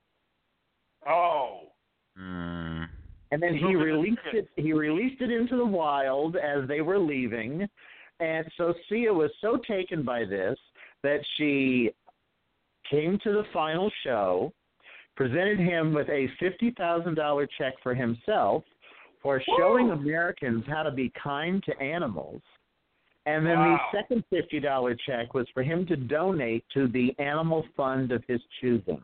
Speaker 3: Oh.
Speaker 2: Mm.
Speaker 5: And then he released it. He released it into the wild as they were leaving, and so Sia was so taken by this that she came to the final show, presented him with a fifty thousand dollar check for himself for showing
Speaker 3: Woo!
Speaker 5: Americans how to be kind to animals. And then
Speaker 3: Wow.
Speaker 5: the second fifty dollar check was for him to donate to the animal fund of his choosing.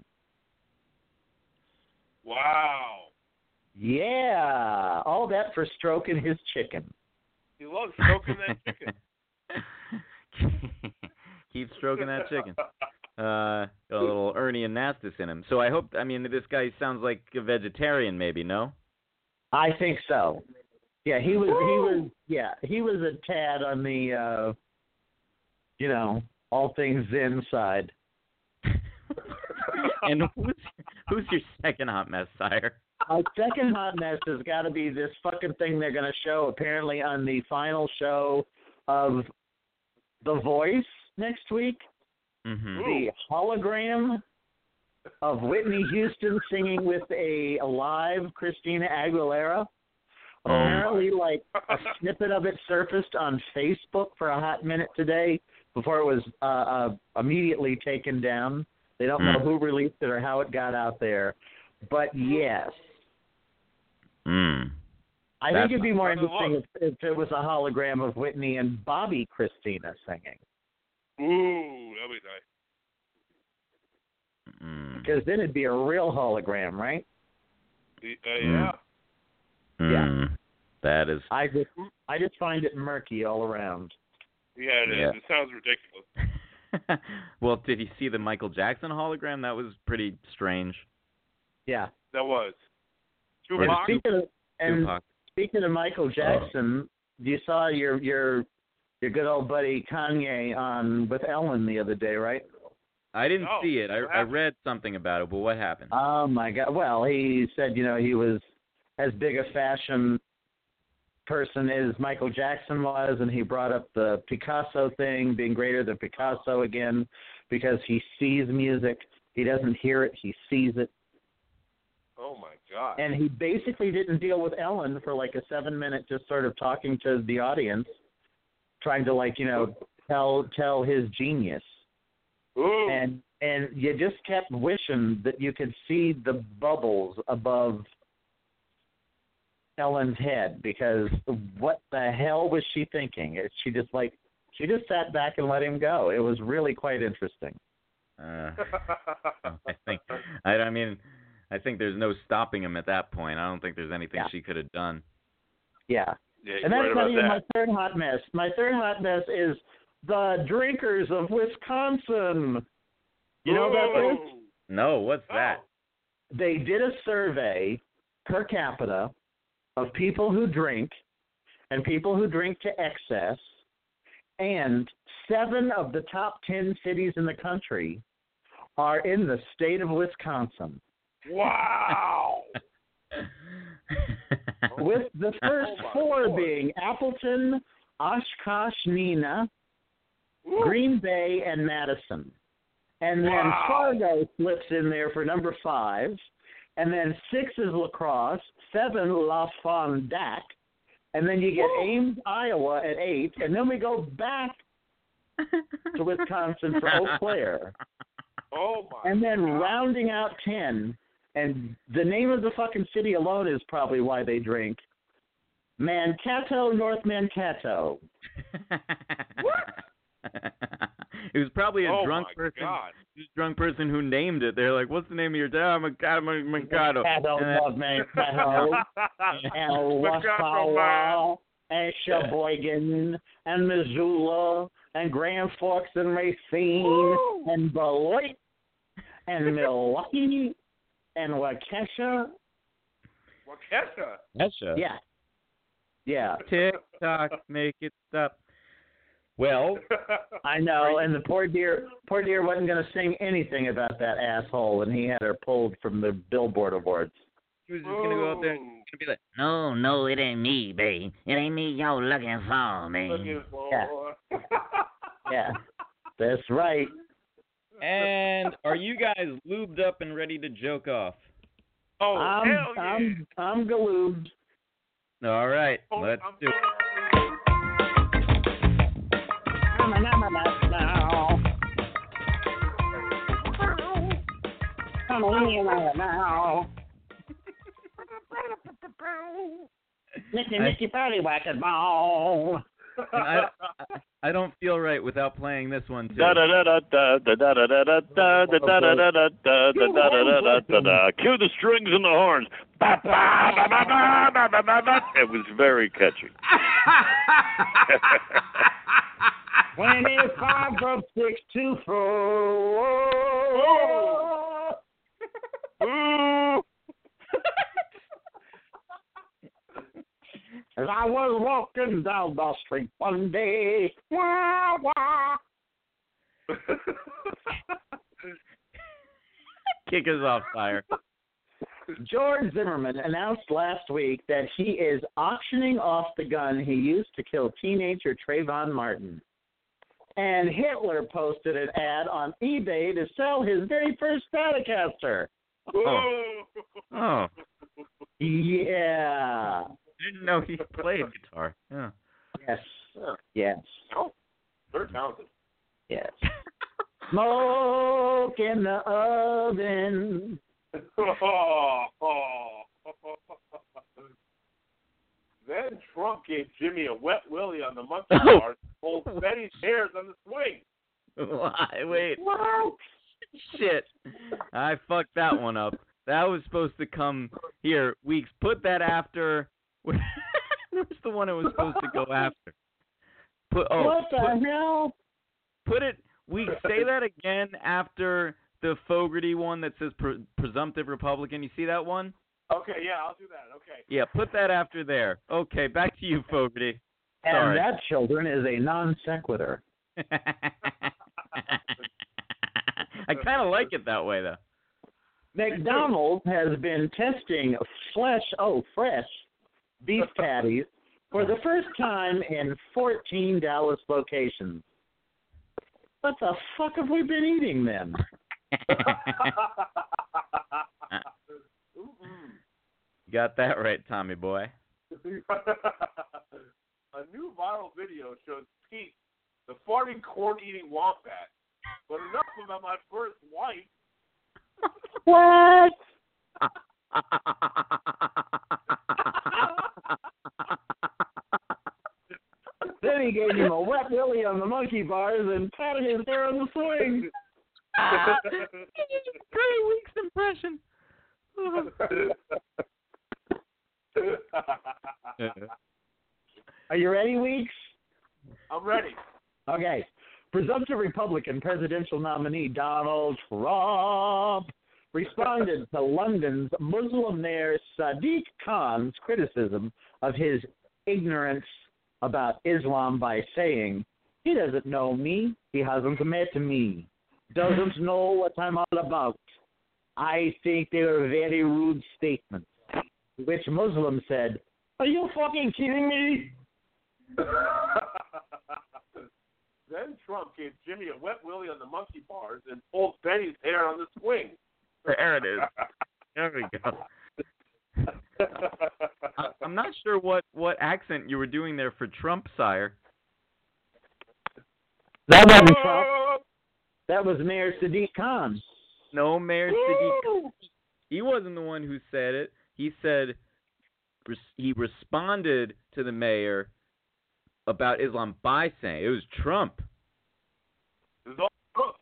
Speaker 3: Wow.
Speaker 5: Yeah, all that for stroking his chicken.
Speaker 3: He loves stroking that chicken.
Speaker 2: Keep stroking that chicken. Uh, got a little Ernie Anastos in him. So I hope. I mean, this guy sounds like a vegetarian, maybe. No.
Speaker 5: I think so. Yeah, he was. He was. Yeah, he was a tad on the, uh you know, all things Zen side.
Speaker 2: and who's who's your second hot mess, sire?
Speaker 5: My second hot mess has got to be this fucking thing they're going to show apparently on the final show of The Voice next week.
Speaker 2: Mm-hmm.
Speaker 5: The hologram of Whitney Houston singing with a live Christina Aguilera.
Speaker 2: Oh.
Speaker 5: Apparently, like a snippet of it surfaced on Facebook for a hot minute today before it was uh, uh, immediately taken down. They don't know
Speaker 2: Mm.
Speaker 5: who released it or how it got out there. But yes,
Speaker 2: Mm.
Speaker 5: I
Speaker 2: That's
Speaker 5: think it'd be more interesting if, if it was a hologram of Whitney and Bobbi Kristina singing.
Speaker 3: Ooh, that'd be nice.
Speaker 2: Mm.
Speaker 5: Because then it'd be a real hologram, right?
Speaker 3: The- Uh,
Speaker 2: Mm.
Speaker 3: yeah.
Speaker 2: Mm. That is.
Speaker 5: I just I just find it murky all around.
Speaker 3: Yeah, it is.
Speaker 2: Yeah.
Speaker 3: It sounds ridiculous.
Speaker 2: well, did you see the Michael Jackson hologram? That was pretty strange.
Speaker 5: Yeah.
Speaker 3: That was.
Speaker 2: Or
Speaker 5: And speaking of and
Speaker 2: Tupac.
Speaker 5: speaking of Michael uh-huh. Jackson, you saw your your your good old buddy Kanye on with Ellen the other day, right?
Speaker 2: I didn't
Speaker 3: No,
Speaker 2: see it. I, I read something about it, but what happened?
Speaker 5: Oh my God! Well, he said you know he was as big a fashion person as Michael Jackson was, and he brought up the Picasso thing being greater than Picasso again because he sees music. He doesn't hear it; he sees it.
Speaker 3: Oh my god.
Speaker 5: and he basically didn't deal with Ellen for like a seven minute just sort of talking to the audience, trying to like you know tell tell his genius,
Speaker 3: Ooh.
Speaker 5: and and you just kept wishing that you could see the bubbles above Ellen's head because what the hell was she thinking? It- She just like she just sat back and let him go. It was really quite interesting.
Speaker 2: Uh, I think. I, I mean, I think there's no stopping him at that point. I don't think there's anything
Speaker 5: Yeah.
Speaker 2: she could have done.
Speaker 5: Yeah.
Speaker 3: yeah,
Speaker 5: And that's
Speaker 3: right
Speaker 5: not even
Speaker 3: that.
Speaker 5: my third hot mess. My third hot mess is the drinkers of Wisconsin. You know about this?
Speaker 2: No, what's that?
Speaker 5: They did a survey per capita of people who drink and people who drink to excess, and seven of the top ten cities in the country are in the state of Wisconsin.
Speaker 3: Wow.
Speaker 5: with the first
Speaker 3: Oh,
Speaker 5: four
Speaker 3: Lord.
Speaker 5: being Appleton, Oshkosh, Neenah,
Speaker 3: Woo.
Speaker 5: Green Bay, and Madison. And then
Speaker 3: Wow.
Speaker 5: Fargo slips in there for number five. And then six is La Crosse, seven La Fondac, and then you get Ames, Iowa at eight, and then we go back to Wisconsin for Eau Claire.
Speaker 3: Oh my.
Speaker 5: And then rounding out ten, and the name of the fucking city alone is probably why they drink. Mankato, North Mankato. what?
Speaker 2: it was probably a
Speaker 3: oh
Speaker 2: drunk person.
Speaker 3: God.
Speaker 2: It was drunk person who named it. They're like, "What's the name of your town?" Mankato, Mankato.
Speaker 5: Mankato, North Mankato, and Waskawa, and Sheboygan, and Missoula, and Grand Forks, and Racine,
Speaker 3: Woo!
Speaker 5: and Beloit, and Milwaukee, and Waukesha.
Speaker 3: Waukesha.
Speaker 2: Kesha.
Speaker 5: Yeah. Yeah.
Speaker 2: Tick tock, make it stop. Well,
Speaker 5: I know, and the poor dear, poor dear wasn't going to sing anything about that asshole, and he had her pulled from the Billboard Awards.
Speaker 2: he was just gonna go out there and oh. be like,
Speaker 6: No, no, it ain't me, babe. It ain't me y'all looking for, man.
Speaker 3: Looking for.
Speaker 5: Yeah. Yeah, that's right.
Speaker 2: "And are you guys lubed up and ready to joke off?"
Speaker 3: Oh,
Speaker 5: I'm,
Speaker 3: hell yeah.
Speaker 5: I'm, I'm galoobed.
Speaker 2: All right,
Speaker 3: Oh,
Speaker 2: let's
Speaker 3: I'm-
Speaker 2: do it.
Speaker 5: Nicky, Nicky, Patty, whack it ball.
Speaker 2: I, I don't feel right without playing this one too.
Speaker 7: Cue the strings and the horns. It was very catchy.
Speaker 5: Twenty-five from of six two four.
Speaker 3: Ooh.
Speaker 5: As I was walking down the street one day, wah, wah.
Speaker 2: Kick us off, fire.
Speaker 5: George Zimmerman announced last week that he is auctioning off the gun he used to kill teenager Trayvon Martin. And Hitler posted an ad on eBay to sell his very first Stratocaster.
Speaker 2: Oh. Oh,
Speaker 5: Yeah.
Speaker 2: I didn't know he played guitar. Yeah.
Speaker 5: Yes. Yes.
Speaker 3: Oh, They're talented.
Speaker 5: Yes. Smoke in the oven.
Speaker 3: Oh, oh. Then Trump gave Jimmy a wet willy on the monkey
Speaker 2: Oh.
Speaker 3: bars, pulled Betty's hairs on the swing.
Speaker 2: Why? Wait. Shit. I fucked that one up. That was supposed to come here. Weeks. Put that after. Where's the one it was supposed to go after? Put oh.
Speaker 5: what the
Speaker 2: put,
Speaker 5: hell?
Speaker 2: put it. We say that again after the Fogarty one that says pre- presumptive Republican. You see that one?
Speaker 3: Okay, yeah, I'll do that. Okay.
Speaker 2: Yeah. Put that after there. Okay. Back to you, Fogarty.
Speaker 5: And
Speaker 2: Sorry.
Speaker 5: that, children, is a non sequitur.
Speaker 2: I kind of like it that way, though.
Speaker 5: McDonald's has been testing flesh, oh, fresh beef patties for the first time in 14 Dallas locations. What the fuck have we been eating then?
Speaker 2: Got that right, Tommy boy.
Speaker 3: a new viral video shows Pete, the farting corn eating wombat. But enough about my first wife.
Speaker 5: What? Then he gave him a wet willy on the monkey bars and patted his hair on the swing.
Speaker 2: Great week's impression.
Speaker 5: Are you ready, Weeks?
Speaker 3: I'm ready.
Speaker 5: Okay. Presumptive Republican presidential nominee Donald Trump responded to London's Muslim mayor Sadiq Khan's criticism of his ignorance about Islam by saying, He doesn't know me. He hasn't met me. Doesn't know what I'm all about. I think they were very rude statements. which Muslim said, "Are you fucking kidding me?"
Speaker 3: then Trump gave Jimmy a wet willy on the monkey bars and pulled Benny's hair on the swing.
Speaker 2: There it is. There we go. I- I'm not sure what what accent you were doing there for Trump, sire.
Speaker 5: That wasn't Trump. That was Mayor Sadiq Khan.
Speaker 2: No, Mayor Sadiq. He wasn't the one who said it. He said he responded to the mayor about Islam by saying it was Trump.
Speaker 3: It's all Trump.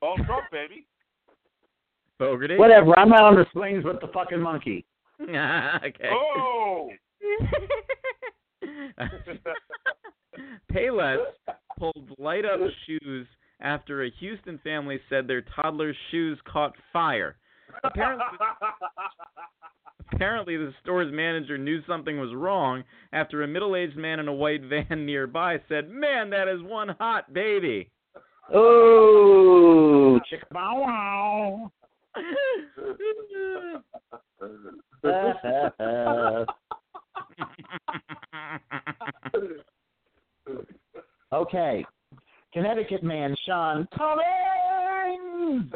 Speaker 3: All Trump, baby.
Speaker 2: Fogarty.
Speaker 5: Whatever. I'm out on the swings with the fucking monkey.
Speaker 2: okay.
Speaker 3: Oh!
Speaker 2: Payless pulled light up shoes after a Houston family said their toddler's shoes caught fire. Apparently, apparently, the store's manager knew something was wrong after a middle-aged man in a white van nearby said, "Man, that is one hot baby."
Speaker 5: Oh, chicka bow wow. okay. Connecticut man Sean Cummings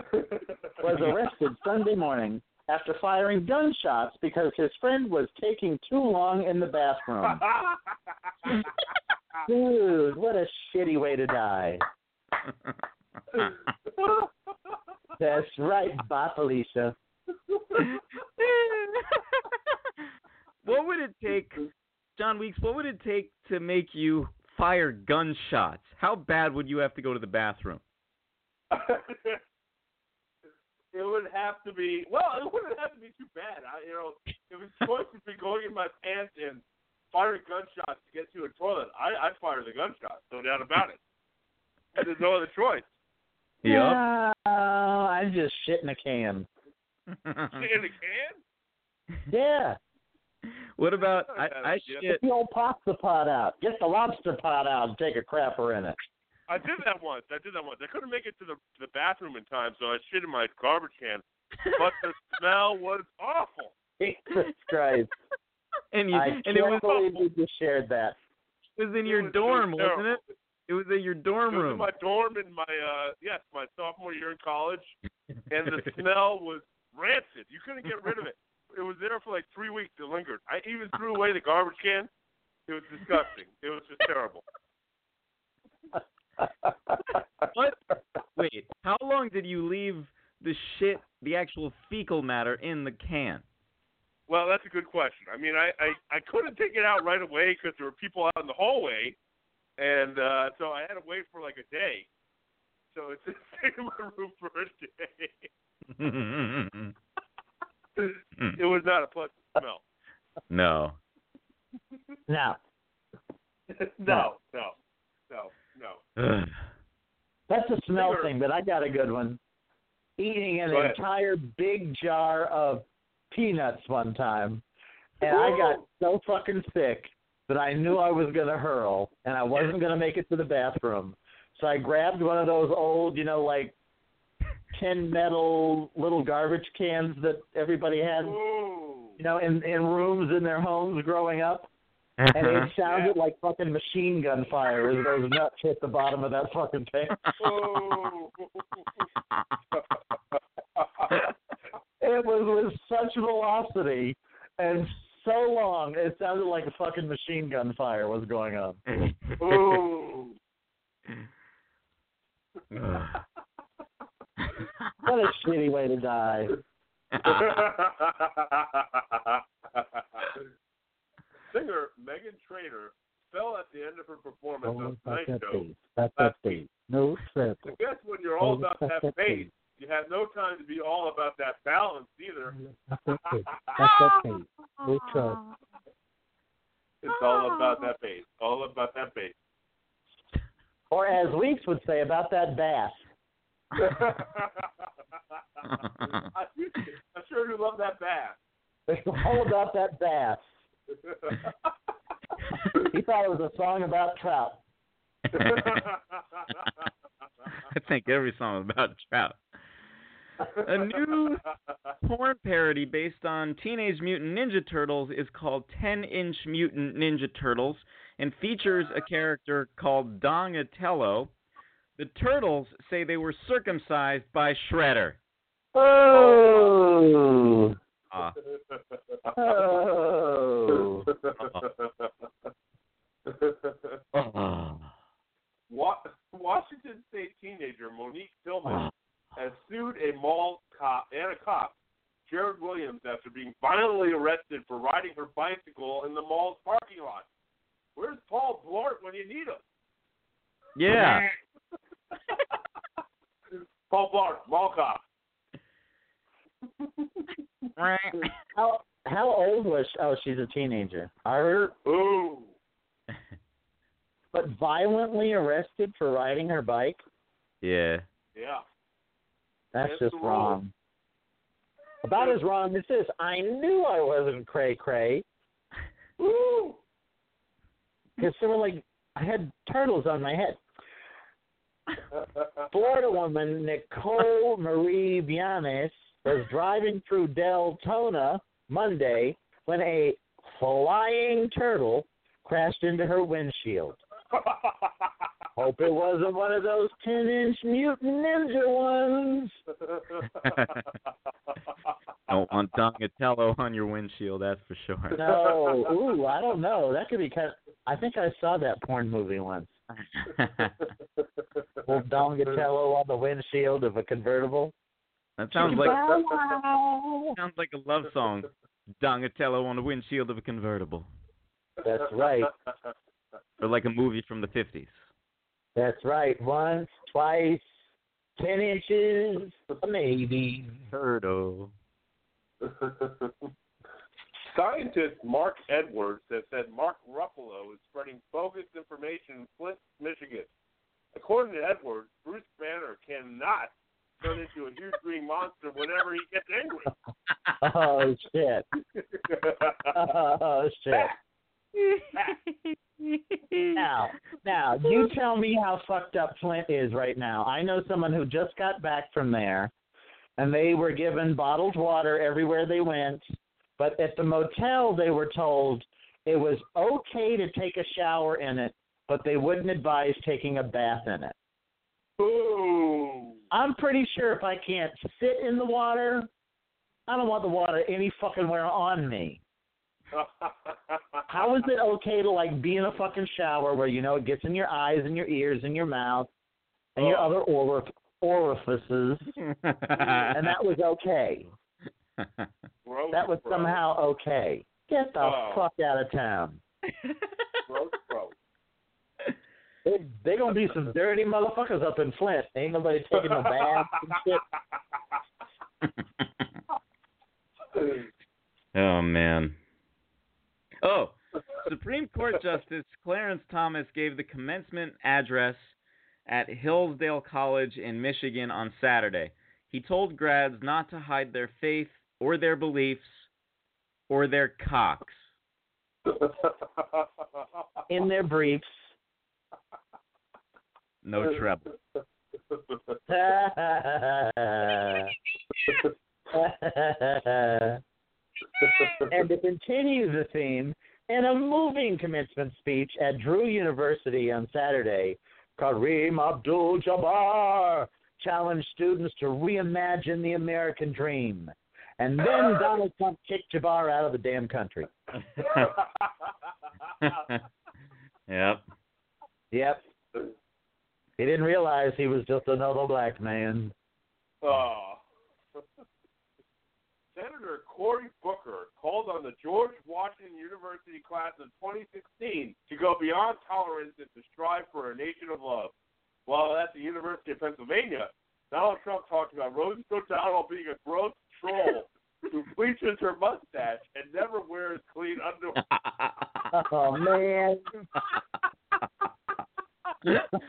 Speaker 5: was arrested Sunday morning after firing gunshots because his friend was taking too long in the bathroom. Dude, what a shitty way to die. That's right, bye, Felicia.
Speaker 2: what would it take, Jon Weeks? What would it take to make you fire gunshots? How bad would you have to go to the bathroom?
Speaker 3: it would have to be well. It wouldn't have to be too bad. I, you know, if it's choice between going in my pants and firing gunshots to get to a toilet, I I'd fire the gunshots, no doubt about it. And there's no other choice.
Speaker 2: Yep.
Speaker 5: Oh, I just shit in a can.
Speaker 3: Shit in a can?
Speaker 5: Yeah.
Speaker 2: what about I, I
Speaker 3: Yeah.
Speaker 2: shit?
Speaker 5: Get the old pasta pot out. Get the lobster pot out and take a crapper in it.
Speaker 3: I did that once. I did that once. I couldn't make it to the to the bathroom in time, so I shit in my garbage can. But the smell was awful.
Speaker 5: Jesus Christ.
Speaker 2: And you
Speaker 5: I
Speaker 2: and
Speaker 5: can't
Speaker 2: it was
Speaker 5: believe you just shared that.
Speaker 2: it was in
Speaker 3: It
Speaker 2: your
Speaker 3: was- it was
Speaker 2: dorm, wasn't it? It was in your dorm room.
Speaker 3: It was in my dorm in my uh yes, my sophomore year in college, and the smell was rancid. You couldn't get rid of it. It was there for like three weeks. It lingered. I even threw away the garbage can. It was disgusting. It was just terrible.
Speaker 2: What? Wait, how long did you leave the shit, the actual fecal matter, in the can?
Speaker 3: Well, that's a good question. I mean, I I, I couldn't take it out right away because there were people out in the hallway, and uh so I had to wait for like a day. So it's it stayed in my room for a day. It was not a pleasant smell.
Speaker 2: no.
Speaker 5: Now,
Speaker 3: no, no, no, no.
Speaker 5: That's a smell
Speaker 3: Sure.
Speaker 5: thing, but I got a good one. Eating an entire big jar of peanuts one time, and I got so fucking sick that I knew I was going to hurl, and I wasn't going to make it to the bathroom. So I grabbed one of those old, you know, like tin metal little garbage cans that everybody had,
Speaker 3: Ooh.
Speaker 5: you know, in in rooms in their homes growing up. and it uh-huh. sounded like fucking machine gun fire as those nuts hit the bottom of that fucking thing. It was with such velocity and so long, it sounded like a fucking machine gun fire was going on.
Speaker 3: Ooh.
Speaker 5: What a shitty way to die.
Speaker 3: Singer Meghan Trainor fell at the end of her performance
Speaker 5: Oh,
Speaker 3: Tonight
Speaker 5: that
Speaker 3: Show.
Speaker 5: About that bass. No treble.
Speaker 3: I guess when you're all about that
Speaker 5: that
Speaker 3: pace, you have no time to be all about that balance either.
Speaker 5: About that bass. About that bass. No treble.
Speaker 3: It's all about that bass. All about that bass.
Speaker 5: Or as Weeks would say, about that bass.
Speaker 3: I, I sure do love that bass.
Speaker 5: It's all about that bass. He thought it was a song about trout.
Speaker 2: I think every song is about trout. A new porn parody based on Teenage Mutant Ninja Turtles is called 10 Inch Mutant Ninja Turtles and features a character called Donatello. The Turtles say they were circumcised by Shredder.
Speaker 5: Oh.
Speaker 2: Ah,
Speaker 5: Oh.
Speaker 2: ah.
Speaker 3: Washington State teenager Monique Tillman has sued a mall cop and a cop, Jared Williams, after being violently arrested for riding her bicycle in the mall's parking lot. Where's Paul Blart when you need him?
Speaker 2: Yeah.
Speaker 3: Paul Blart, mall cop.
Speaker 5: How how old was she? Oh, she's a teenager. Are
Speaker 3: Ooh.
Speaker 5: but violently arrested for riding her bike?
Speaker 2: Yeah.
Speaker 3: Yeah.
Speaker 5: That's
Speaker 3: That's
Speaker 5: just wrong. About as wrong as this. I knew I wasn't cray cray
Speaker 3: Ooh.
Speaker 5: because they were like I had turtles on my head. Florida woman Nicole Marie Vianes was driving through Deltona Monday when a flying turtle crashed into her windshield. Hope it wasn't one of those 10 inch mutant ninja ones.
Speaker 2: Don't want Donatello on your windshield, that's for sure.
Speaker 5: No, ooh, I don't know. That could be kind. I think I saw that porn movie once. Old Donatello on the windshield of a convertible.
Speaker 2: that sounds like
Speaker 5: Wow.
Speaker 2: sounds like a love song. Donatello on the windshield of a convertible.
Speaker 5: That's right.
Speaker 2: Or like a movie from the 50s.
Speaker 5: That's right. Once, twice, ten inches, maybe.
Speaker 2: Turtle.
Speaker 3: Scientist Marc Edwards has said Mark Ruffalo is spreading bogus information in Flint, Michigan. According to Edwards, Bruce Banner cannot turn into a huge green monster whenever he gets angry.
Speaker 5: Oh shit. Oh shit. Now, now, you tell me how fucked up Flint is right now. I know someone who just got back from there, and they were given bottled water everywhere they went. But at the motel, they were told it was okay to take a shower in it, but they wouldn't advise taking a bath in it.
Speaker 3: Ooh.
Speaker 5: I'm pretty sure if I can't sit in the water, I don't want the water any fucking where on me. How is it okay to like be in a fucking shower where you know it gets in your eyes and your ears and your mouth and your
Speaker 3: Oh.
Speaker 5: other orif- orifices, and that was okay?
Speaker 3: Gross,
Speaker 5: That was
Speaker 3: bro.
Speaker 5: somehow okay. Get the
Speaker 3: Oh.
Speaker 5: fuck out of town.
Speaker 3: Gross, bro.
Speaker 5: They they gonna be some dirty motherfuckers up in Flint. Ain't nobody taking a bath and shit.
Speaker 2: oh man. Oh, Supreme Court Justice Clarence Thomas gave the commencement address at Hillsdale College in Michigan on Saturday. He told grads not to hide their faith or their beliefs or their cocks.
Speaker 5: In their briefs.
Speaker 2: No trouble.
Speaker 5: and to continue the theme, in a moving commencement speech at Drew University on Saturday, Kareem Abdul Jabbar challenged students to reimagine the American dream. And then Donald Trump kicked Jabbar out of the damn country.
Speaker 2: yep.
Speaker 5: Yep. He didn't realize he was just another black man.
Speaker 3: Oh. Senator Cory Booker called on the George Washington University class of 2016 to go beyond tolerance and to strive for a nation of love. While at the University of Pennsylvania, Donald Trump talked about Rosie O'Donnell being a gross troll who bleaches her mustache and never wears clean underwear.
Speaker 5: Oh man.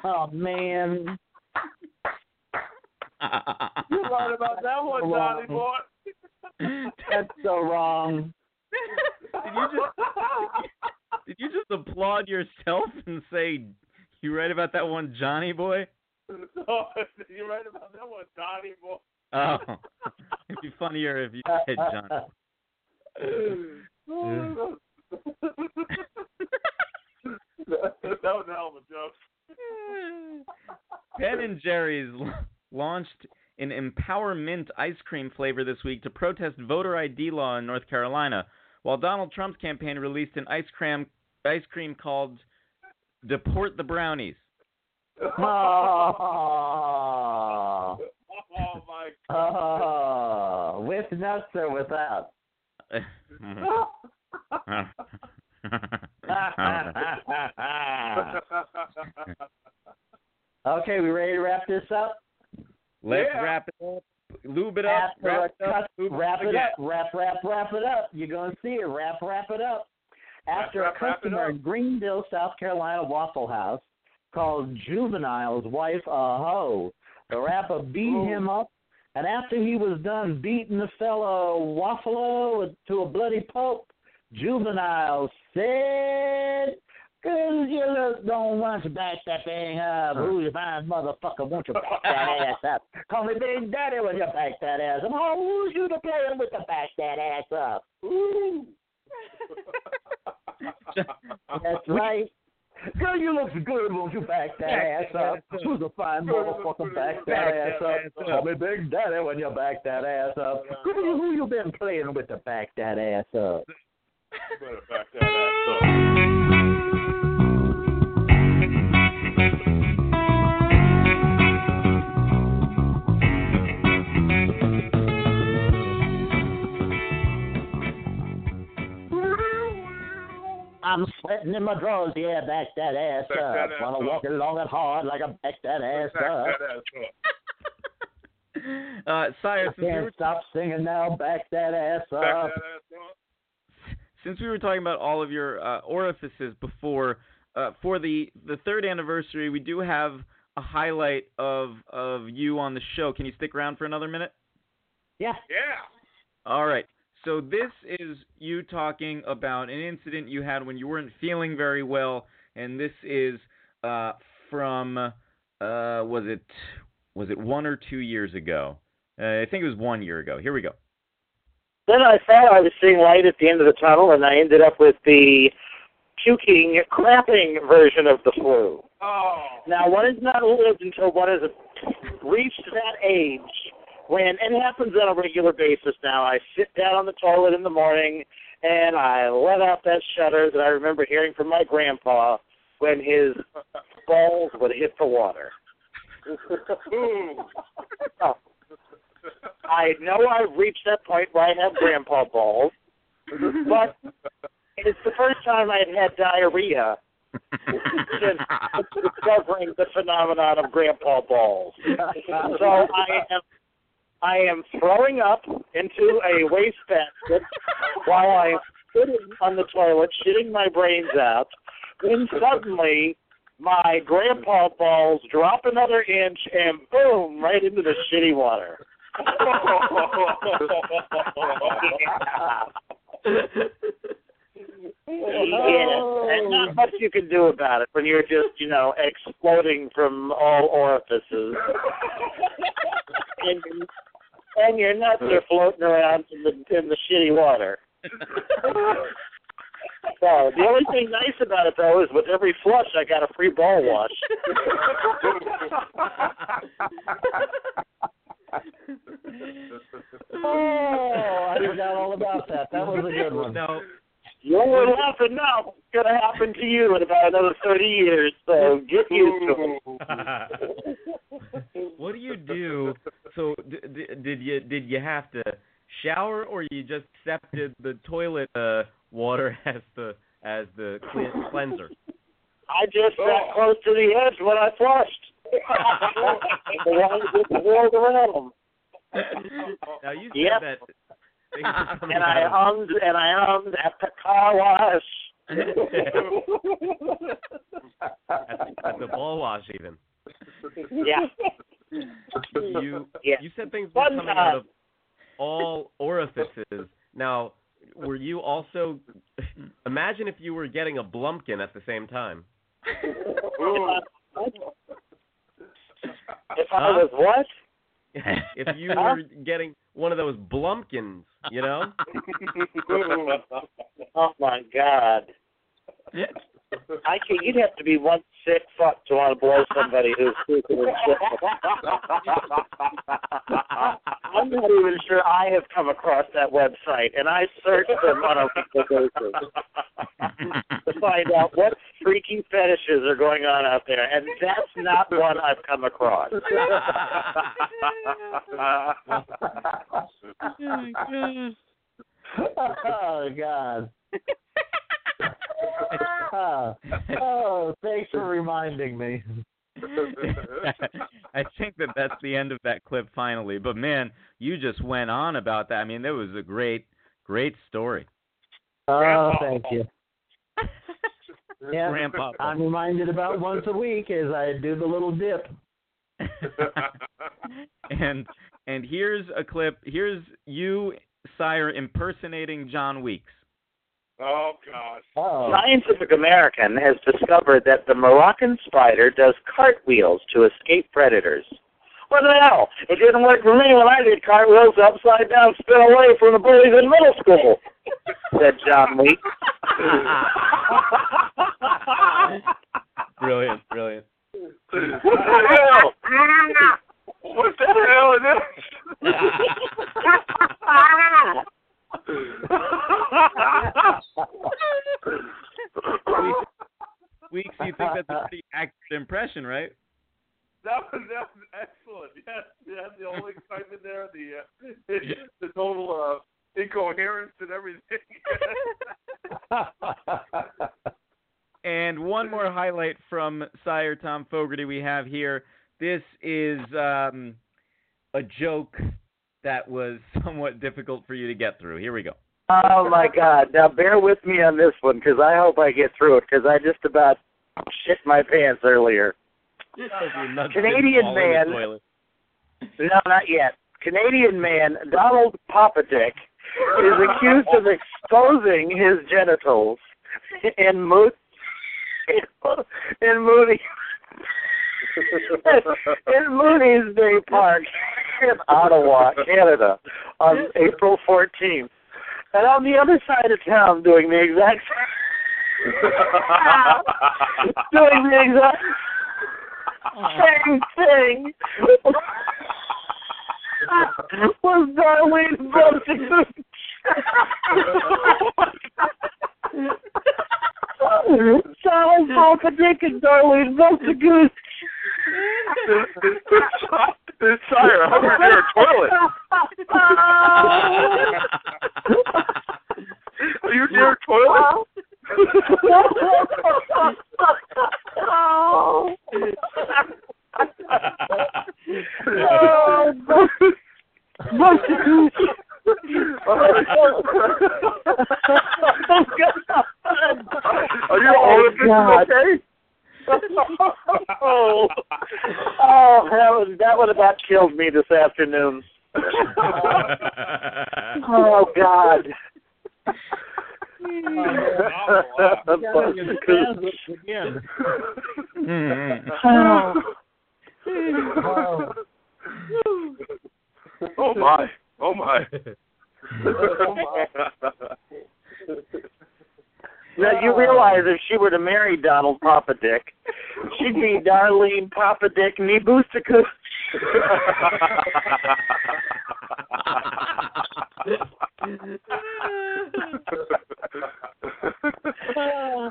Speaker 5: Oh man.
Speaker 3: You're right about that one, Donnie boy.
Speaker 5: That's so wrong.
Speaker 2: Did you just did you just applaud yourself and say you right about that one Johnny boy?
Speaker 3: Oh, You're right about that one, Donnie boy.
Speaker 2: Oh, it'd be funnier if you said John.
Speaker 3: that was an hell of a joke.
Speaker 2: Ben and Jerry's launched an empowerment ice cream flavor this week to protest voter ID law in North Carolina, while Donald Trump's campaign released an ice cream ice cream called "Deport the Brownies."
Speaker 5: Oh,
Speaker 3: Oh my
Speaker 5: oh, with nuts or without? okay, we ready to wrap this up?
Speaker 2: Let's
Speaker 3: Yeah.
Speaker 2: wrap it up. Lube it up.
Speaker 5: After
Speaker 2: Wrap it up.
Speaker 5: wrap it up, wrap, wrap, wrap it up. You're gonna see it. Wrap, wrap it up. After
Speaker 3: Wrap,
Speaker 5: a
Speaker 3: wrap, wrap it
Speaker 5: customer in Greenville, South Carolina Waffle House called Juvenile's wife a hoe, the rapper beat
Speaker 3: Oh.
Speaker 5: him up, and after he was done beating the fellow Waffalo to a bloody pulp, Juvenile said. Cause you look, don't want to back that thing up. Who's your fine motherfucker? Won't you back that ass up? Call me Big Daddy when you back that ass up. Oh, who's you to play with to back that ass up? Ooh. That's right. Girl, you look good. Won't you back that ass up? Who's a fine motherfucker? Back that ass up. Call me Big Daddy when you back that ass up. Who, who you been playing with to back that ass up?
Speaker 3: Better back that ass up.
Speaker 5: I'm sweating in my drawers, yeah, back that ass
Speaker 3: Back
Speaker 5: up.
Speaker 3: that ass
Speaker 5: Wanna
Speaker 3: up.
Speaker 5: walk along it hard like I back that ass
Speaker 3: Back
Speaker 5: up.
Speaker 3: that ass up.
Speaker 2: Uh, Sire,
Speaker 5: I
Speaker 2: since we,
Speaker 5: can't
Speaker 2: were,
Speaker 5: stop singing now, back that ass
Speaker 3: Back
Speaker 5: up.
Speaker 3: that ass up.
Speaker 2: since we were talking about all of your uh, orifices before, uh, for the the third anniversary, we do have a highlight of of you on the show. Can you stick around for another minute?
Speaker 5: Yeah.
Speaker 3: Yeah.
Speaker 2: All right. So this is you talking about an incident you had when you weren't feeling very well, and this is uh, from uh, was it was it one or two years ago? Uh, I think it was one year ago. Here we go.
Speaker 8: Then I thought I was seeing light at the end of the tunnel, and I ended up with the puking, crapping version of the flu.
Speaker 3: Oh.
Speaker 8: Now, one is not lived until one has reached that age when it happens on a regular basis now. I sit down on the toilet in the morning and I let out that shudder that I remember hearing from my grandpa when his uh, balls would hit the water. Oh. I know I've reached that point where I have grandpa balls, but it's the first time I'd had diarrhea since discovering the phenomenon of grandpa balls. So I am I am throwing up into a wastebasket while I'm sitting on the toilet, shitting my brains out. Then suddenly my grandpa balls drop another inch and boom, right into the shitty water. Yeah, and not much you can do about it when you're just, you know, exploding from all orifices. and, and your nuts are floating around in the in the shitty water. So the only thing nice about it though is with every flush I got a free ball wash.
Speaker 5: Oh, I forgot all about that. That was a good one.
Speaker 2: Now,
Speaker 8: You were laughing now. It's gonna happen to you in about another thirty years, so get used to it.
Speaker 2: what do you do? So d- d- did you did you have to shower or you just accepted the toilet uh, water as the as the cle- cleanser?
Speaker 8: I just got close to the edge when I flushed. the water just swirled around.
Speaker 2: now you said
Speaker 8: Yep.
Speaker 2: that things are coming
Speaker 8: And I
Speaker 2: out
Speaker 8: hummed and I hummed at the car wash.
Speaker 2: at, the, at the ball wash even.
Speaker 8: Yeah.
Speaker 2: You
Speaker 8: Yeah.
Speaker 2: you said things were coming out of all orifices. Now, were you also? Imagine if you were getting a blumpkin at the same time.
Speaker 8: If I was what?
Speaker 9: if you were getting one of those blumpkins, you know?
Speaker 8: oh my God. I can You'd have to be one sick fuck to want to blow somebody who's stupid and shit. I'm not even sure I have come across that website, and I searched them on a weekly basis to find out what freaky fetishes are going on out there, and that's not one I've come across.
Speaker 5: oh God. oh, oh, thanks for reminding me.
Speaker 2: I think that that's the end of that clip finally. But man, you just went on about that. I mean, that was a great, great story.
Speaker 5: Oh, thank you. Yeah,
Speaker 2: Grandpa.
Speaker 5: I'm reminded about once a week as I do the little dip.
Speaker 2: and and here's a clip. Here's you, Sire, impersonating Jon Weeks.
Speaker 3: Oh gosh.
Speaker 5: Oh.
Speaker 8: Scientific American has discovered that the Moroccan spider does cartwheels to escape predators. What the hell? It didn't work for me when I did cartwheels upside down, spin away from the bullies in middle school, said Jon Week.
Speaker 2: brilliant, brilliant.
Speaker 3: What the hell? What the hell is
Speaker 2: Weeks, that's a pretty accurate impression, right?
Speaker 3: That was that was excellent. Yes, yes. The whole excitement there, the uh, the total uh, incoherence and everything.
Speaker 2: And one more highlight from Sire Thom Fogarty we have here. This is um, a joke that was somewhat difficult for you to get through. Here we go.
Speaker 8: Oh my God! Now bear with me on this one because I hope I get through it because I just about shit my pants earlier. Canadian man. No, not yet. Canadian man Donald Popadick is accused of exposing his genitals in Mo- in Moody in Mooney's Bay Park in Ottawa, Canada, on April 14th. And on the other side of town, doing the exact doing the exact same thing was Darlene Brunson. Charles Popadick and Darlene Brunson.
Speaker 3: Sire, I'm near a toilet. Are you near a toilet?
Speaker 8: Oh.
Speaker 3: Are you all of this
Speaker 8: oh,
Speaker 3: okay?
Speaker 8: oh, oh, that was that would have about killed me this afternoon. oh God.
Speaker 5: Again.
Speaker 8: Oh.
Speaker 3: Oh my. Oh my.
Speaker 8: Now you realize if she were to marry Donald Popadick, she'd be Darlene Popadick Nibustaku.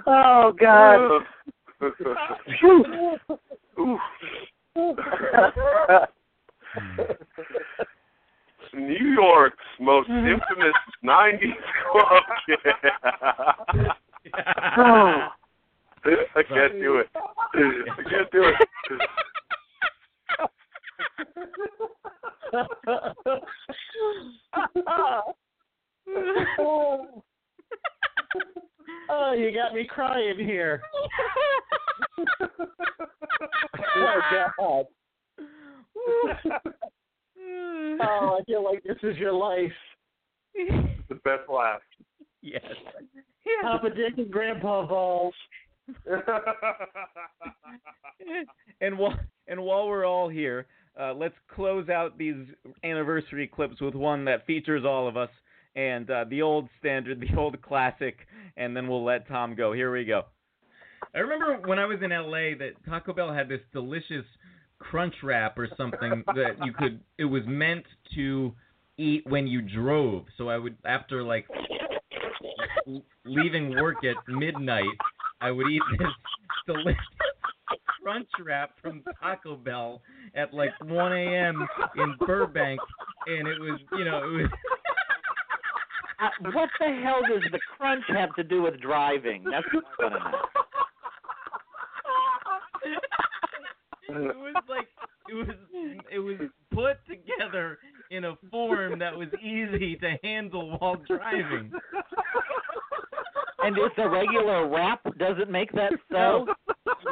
Speaker 8: oh God.
Speaker 3: New York's most mm-hmm. infamous '90s club.
Speaker 8: Oh.
Speaker 3: I can't do it. I can't do it.
Speaker 5: Oh, you got me crying here. oh God. oh, I feel like this is your life.
Speaker 3: the best laugh.
Speaker 2: Yes.
Speaker 5: Papa Dick and Grandpa Balls.
Speaker 2: and while and while we're all here, uh, let's close out these anniversary clips with one that features all of us and uh, the old standard, the old classic, and then we'll let Thom go. Here we go. I remember when I was in LA that Taco Bell had this delicious crunch wrap or something that you could. It was meant to eat when you drove. So I would after like leaving work at midnight, I would eat this delicious crunch wrap from Taco Bell at like 1 a.m. in Burbank, and it was you know it was.
Speaker 8: Uh, what the hell does the crunch have to do with driving? That's what I want to know.
Speaker 2: it was like it was it was put together in a form that was easy to handle while driving.
Speaker 8: And it's a regular wrap. doesn't make that so?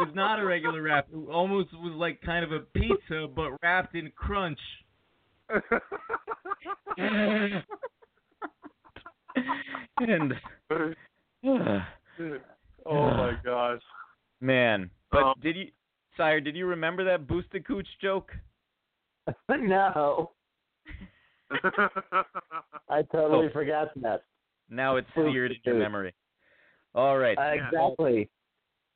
Speaker 2: Was not a regular wrap. It almost was like kind of a pizza, but wrapped in crunch. and
Speaker 3: oh my gosh.
Speaker 2: man, but
Speaker 3: Um,
Speaker 2: did you, sire? Did you remember that boosted cooch joke?
Speaker 5: no, I totally
Speaker 2: Oh.
Speaker 5: forgot that.
Speaker 2: Now it's seared in your memory. All right.
Speaker 5: Uh, exactly.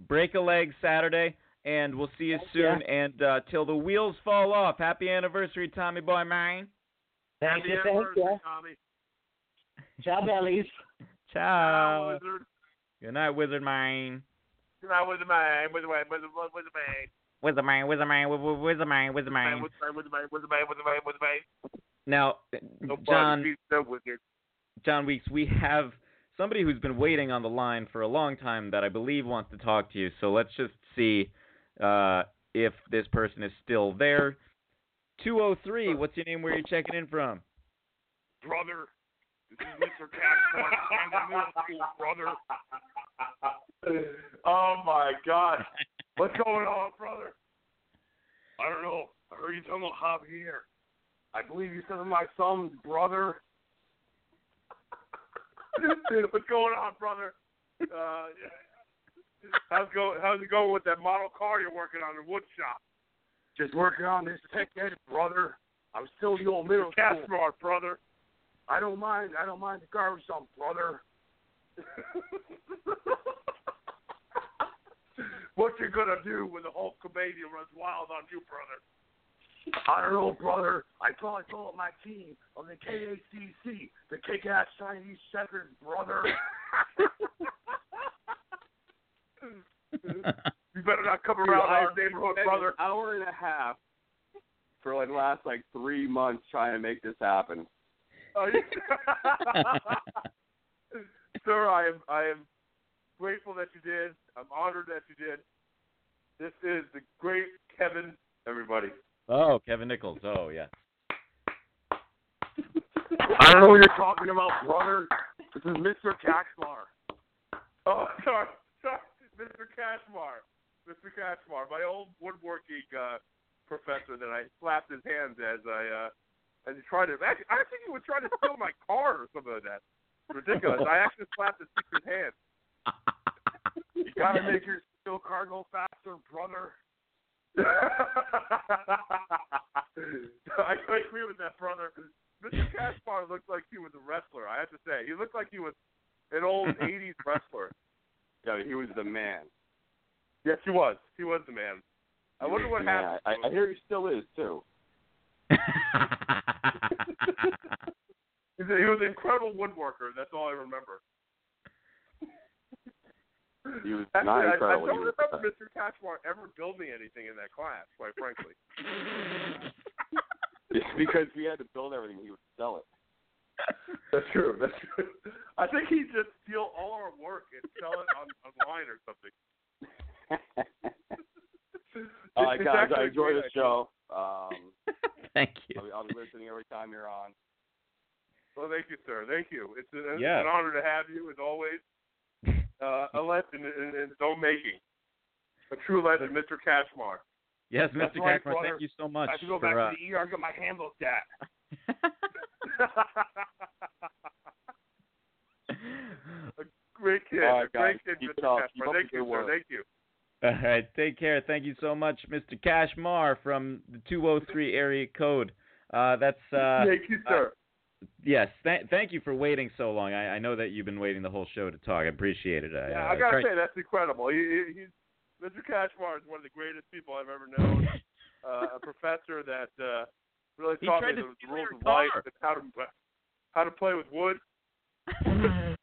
Speaker 2: Break a leg Saturday, and we'll see you soon. And uh, till the wheels fall off, happy anniversary, Tommy Boy Mine.
Speaker 5: Thank
Speaker 3: Happy
Speaker 5: you, thank
Speaker 3: anniversary,
Speaker 5: you.
Speaker 3: Tommy.
Speaker 5: Ciao, bellies.
Speaker 2: Ciao.
Speaker 3: Wizard.
Speaker 2: Good night, Wizard Mine.
Speaker 3: Good night, Wizard Man. Wizard Man. Wizard Man. Wizard Man.
Speaker 10: Wizard man, wizard man, wi- wi- wizard man, wizard man.
Speaker 3: Wizard Man. Wizard Man. Wizard Man. Wizard Man. Wizard Man.
Speaker 2: Now,
Speaker 3: Nobody
Speaker 2: Jon,
Speaker 3: beats.
Speaker 2: Jon Weeks, we have somebody who's been waiting on the line for a long time that I believe wants to talk to you. So let's just see uh, if this person is still there. 203, what's your name? Where are you checking in from?
Speaker 3: Brother. This is Mr. The middle school brother. oh my God. What's going on, brother? I don't know. I heard you talking about Javier. I believe you said my son's brother. What's going on, brother? Uh, how's go? How's it going with that model car you're working on in the wood shop? Just working on this tech ed, brother. I'm still the old middle school. smart, brother. I don't mind. I don't mind the garbage dump, brother. what you gonna do when the whole comedian runs wild on you, brother? I don't know, brother. I probably call up my team of the KACC, the Kick-Ass Chinese Checkers, brother. you better not come around our neighborhood, brother.
Speaker 11: An hour and a half for like the last like three months trying to make this happen.
Speaker 3: Oh, Sir, I am I am grateful that you did. I'm honored that you did. This is the great Kevin, everybody.
Speaker 2: Oh, Kevin Nichols. Oh, yeah.
Speaker 11: I don't know what you're talking about, brother. This is Mr. Kaxmar.
Speaker 3: Oh, sorry, sorry, Mr. Cashmar, Mr. Cashmar, my old woodworking uh, professor that I slapped his hands as I uh, as he tried to. Actually, I think he was trying to steal my car or something like that. Ridiculous. I actually slapped his secret hand. You gotta make your steel car go faster, brother. I agree with that, brother. Mr. Caspar looked like he was a wrestler. I have to say, he looked like he was an old '80s wrestler.
Speaker 11: Yeah, he was the man.
Speaker 3: Yes, he was. He was the man. I
Speaker 11: He
Speaker 3: wonder what
Speaker 11: the
Speaker 3: happened.
Speaker 11: I, I hear he still is too.
Speaker 3: He's a- He was an incredible woodworker. That's all I remember.
Speaker 11: He was
Speaker 3: Actually,
Speaker 11: not
Speaker 3: I, I don't
Speaker 11: he was
Speaker 3: remember Mr. Cashmore ever building anything in that class, quite frankly.
Speaker 11: It's because we had to build everything. He would sell it.
Speaker 3: That's true. That's true. I think he'd just steal all our work and sell it on online or something.
Speaker 11: All right, guys,
Speaker 3: actually
Speaker 11: I
Speaker 3: a
Speaker 11: enjoy
Speaker 3: great
Speaker 11: the show. Um,
Speaker 2: Thank you.
Speaker 11: I'll, be- I'll be listening every time you're on.
Speaker 3: Well, thank you, sir. Thank you. It's, an- it's
Speaker 2: Yeah.
Speaker 3: an honor to have you, as always. Uh, a legend in, in its own making. A true legend, Mr. Cashmar.
Speaker 2: Yes,
Speaker 3: That's
Speaker 2: Mr.
Speaker 3: right,
Speaker 2: Cashmore,
Speaker 3: brother.
Speaker 2: thank you so much
Speaker 3: I should go
Speaker 2: for
Speaker 3: back
Speaker 2: uh,
Speaker 3: to the ER and get my hand looked at. a great kid.
Speaker 11: All right,
Speaker 3: a great
Speaker 11: guys.
Speaker 3: kid,
Speaker 11: Keep
Speaker 3: Mr. Cashmar. Thank you, sir. Thank you.
Speaker 2: All right, take care. Thank you so much, Mr. Cashmar from the 203 area code. Uh, that's uh,
Speaker 3: Thank you, sir.
Speaker 2: Uh, yes. Th- thank you for waiting so long. I, I know that you've been waiting the whole show to talk. I appreciate it. I,
Speaker 3: Yeah,
Speaker 2: uh,
Speaker 3: I gotta
Speaker 2: tried-
Speaker 3: say that's incredible. He, he, he's Mr. Kashmar is one of the greatest people I've ever known. uh, a professor that uh, really taught me the, the rules of life and how to how to play with wood.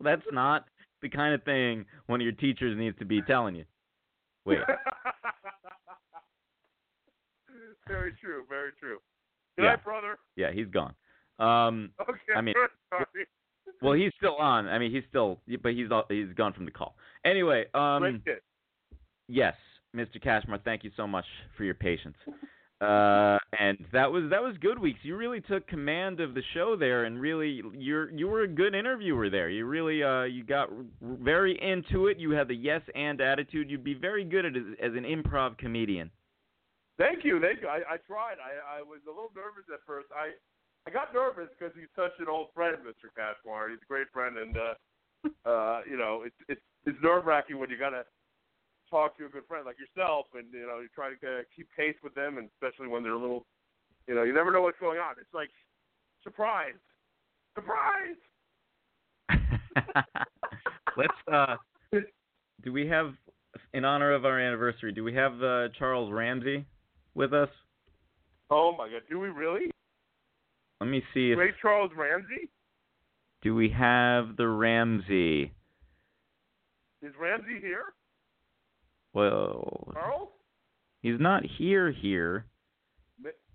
Speaker 2: That's not the kind of thing one of your teachers needs to be telling you. Wait.
Speaker 3: very true. Very true. Good
Speaker 2: Yeah.
Speaker 3: night, brother.
Speaker 2: Yeah, he's gone. Um,
Speaker 3: Okay.
Speaker 2: I mean, well, he's still on. I mean, he's still, but he's he's gone from the call. Anyway, um, yes, Mr. Cashmore, thank you so much for your patience. Uh, and that was that was good weeks. You really took command of the show there, and really you're you were a good interviewer there. You really uh you got very into it. You had the yes and attitude. You'd be very good at as, as an improv comedian.
Speaker 3: Thank you. Thank you. I, I tried. I, I was a little nervous at first. I I got nervous because he's such an old friend, Mr. Cashmore. He's a great friend, and uh, uh, you know, it's it's it's nerve wracking when you gotta talk to a good friend like yourself, and you know, you try to uh, keep pace with them, and especially when they're a little, you know, you never know what's going on. It's like surprise, surprise.
Speaker 2: Let's uh do we have in honor of our anniversary, do we have uh, Charles Ramsey with us?
Speaker 3: Oh my God, do we really?
Speaker 2: Let me see if
Speaker 3: Charles Ramsey?
Speaker 2: do we have the Ramsey.
Speaker 3: Is Ramsey here?
Speaker 2: Well,
Speaker 3: Charles?
Speaker 2: he's not here here.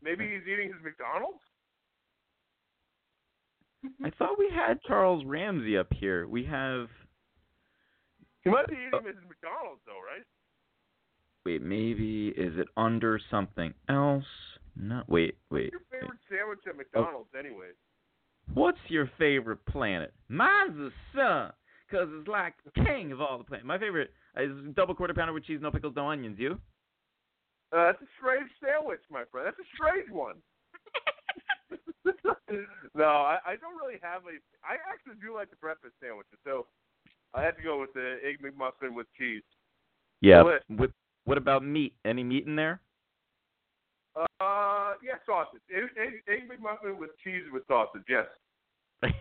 Speaker 3: Maybe he's eating his McDonald's.
Speaker 2: I thought we had Charles Ramsey up here. We have
Speaker 3: He might be eating his McDonald's though, right?
Speaker 2: wait, maybe is it under something else? No, wait, wait.
Speaker 3: What's your
Speaker 2: wait.
Speaker 3: favorite sandwich at McDonald's, anyways.
Speaker 2: What's your favorite planet? Mine's the sun, 'cause it's like the king of all the planets. My favorite is double quarter pounder with cheese, no pickles, no onions. You?
Speaker 3: Uh, that's a strange sandwich, my friend. That's a strange one. no, I, I don't really have a. I actually do like the breakfast sandwiches, so I have to go with the egg McMuffin with cheese.
Speaker 2: Yeah.
Speaker 3: What?
Speaker 2: With, what about meat? Any meat in there?
Speaker 3: Uh, yeah, sausage. Egg, egg, egg McMuffin with cheese with sausage. Yes.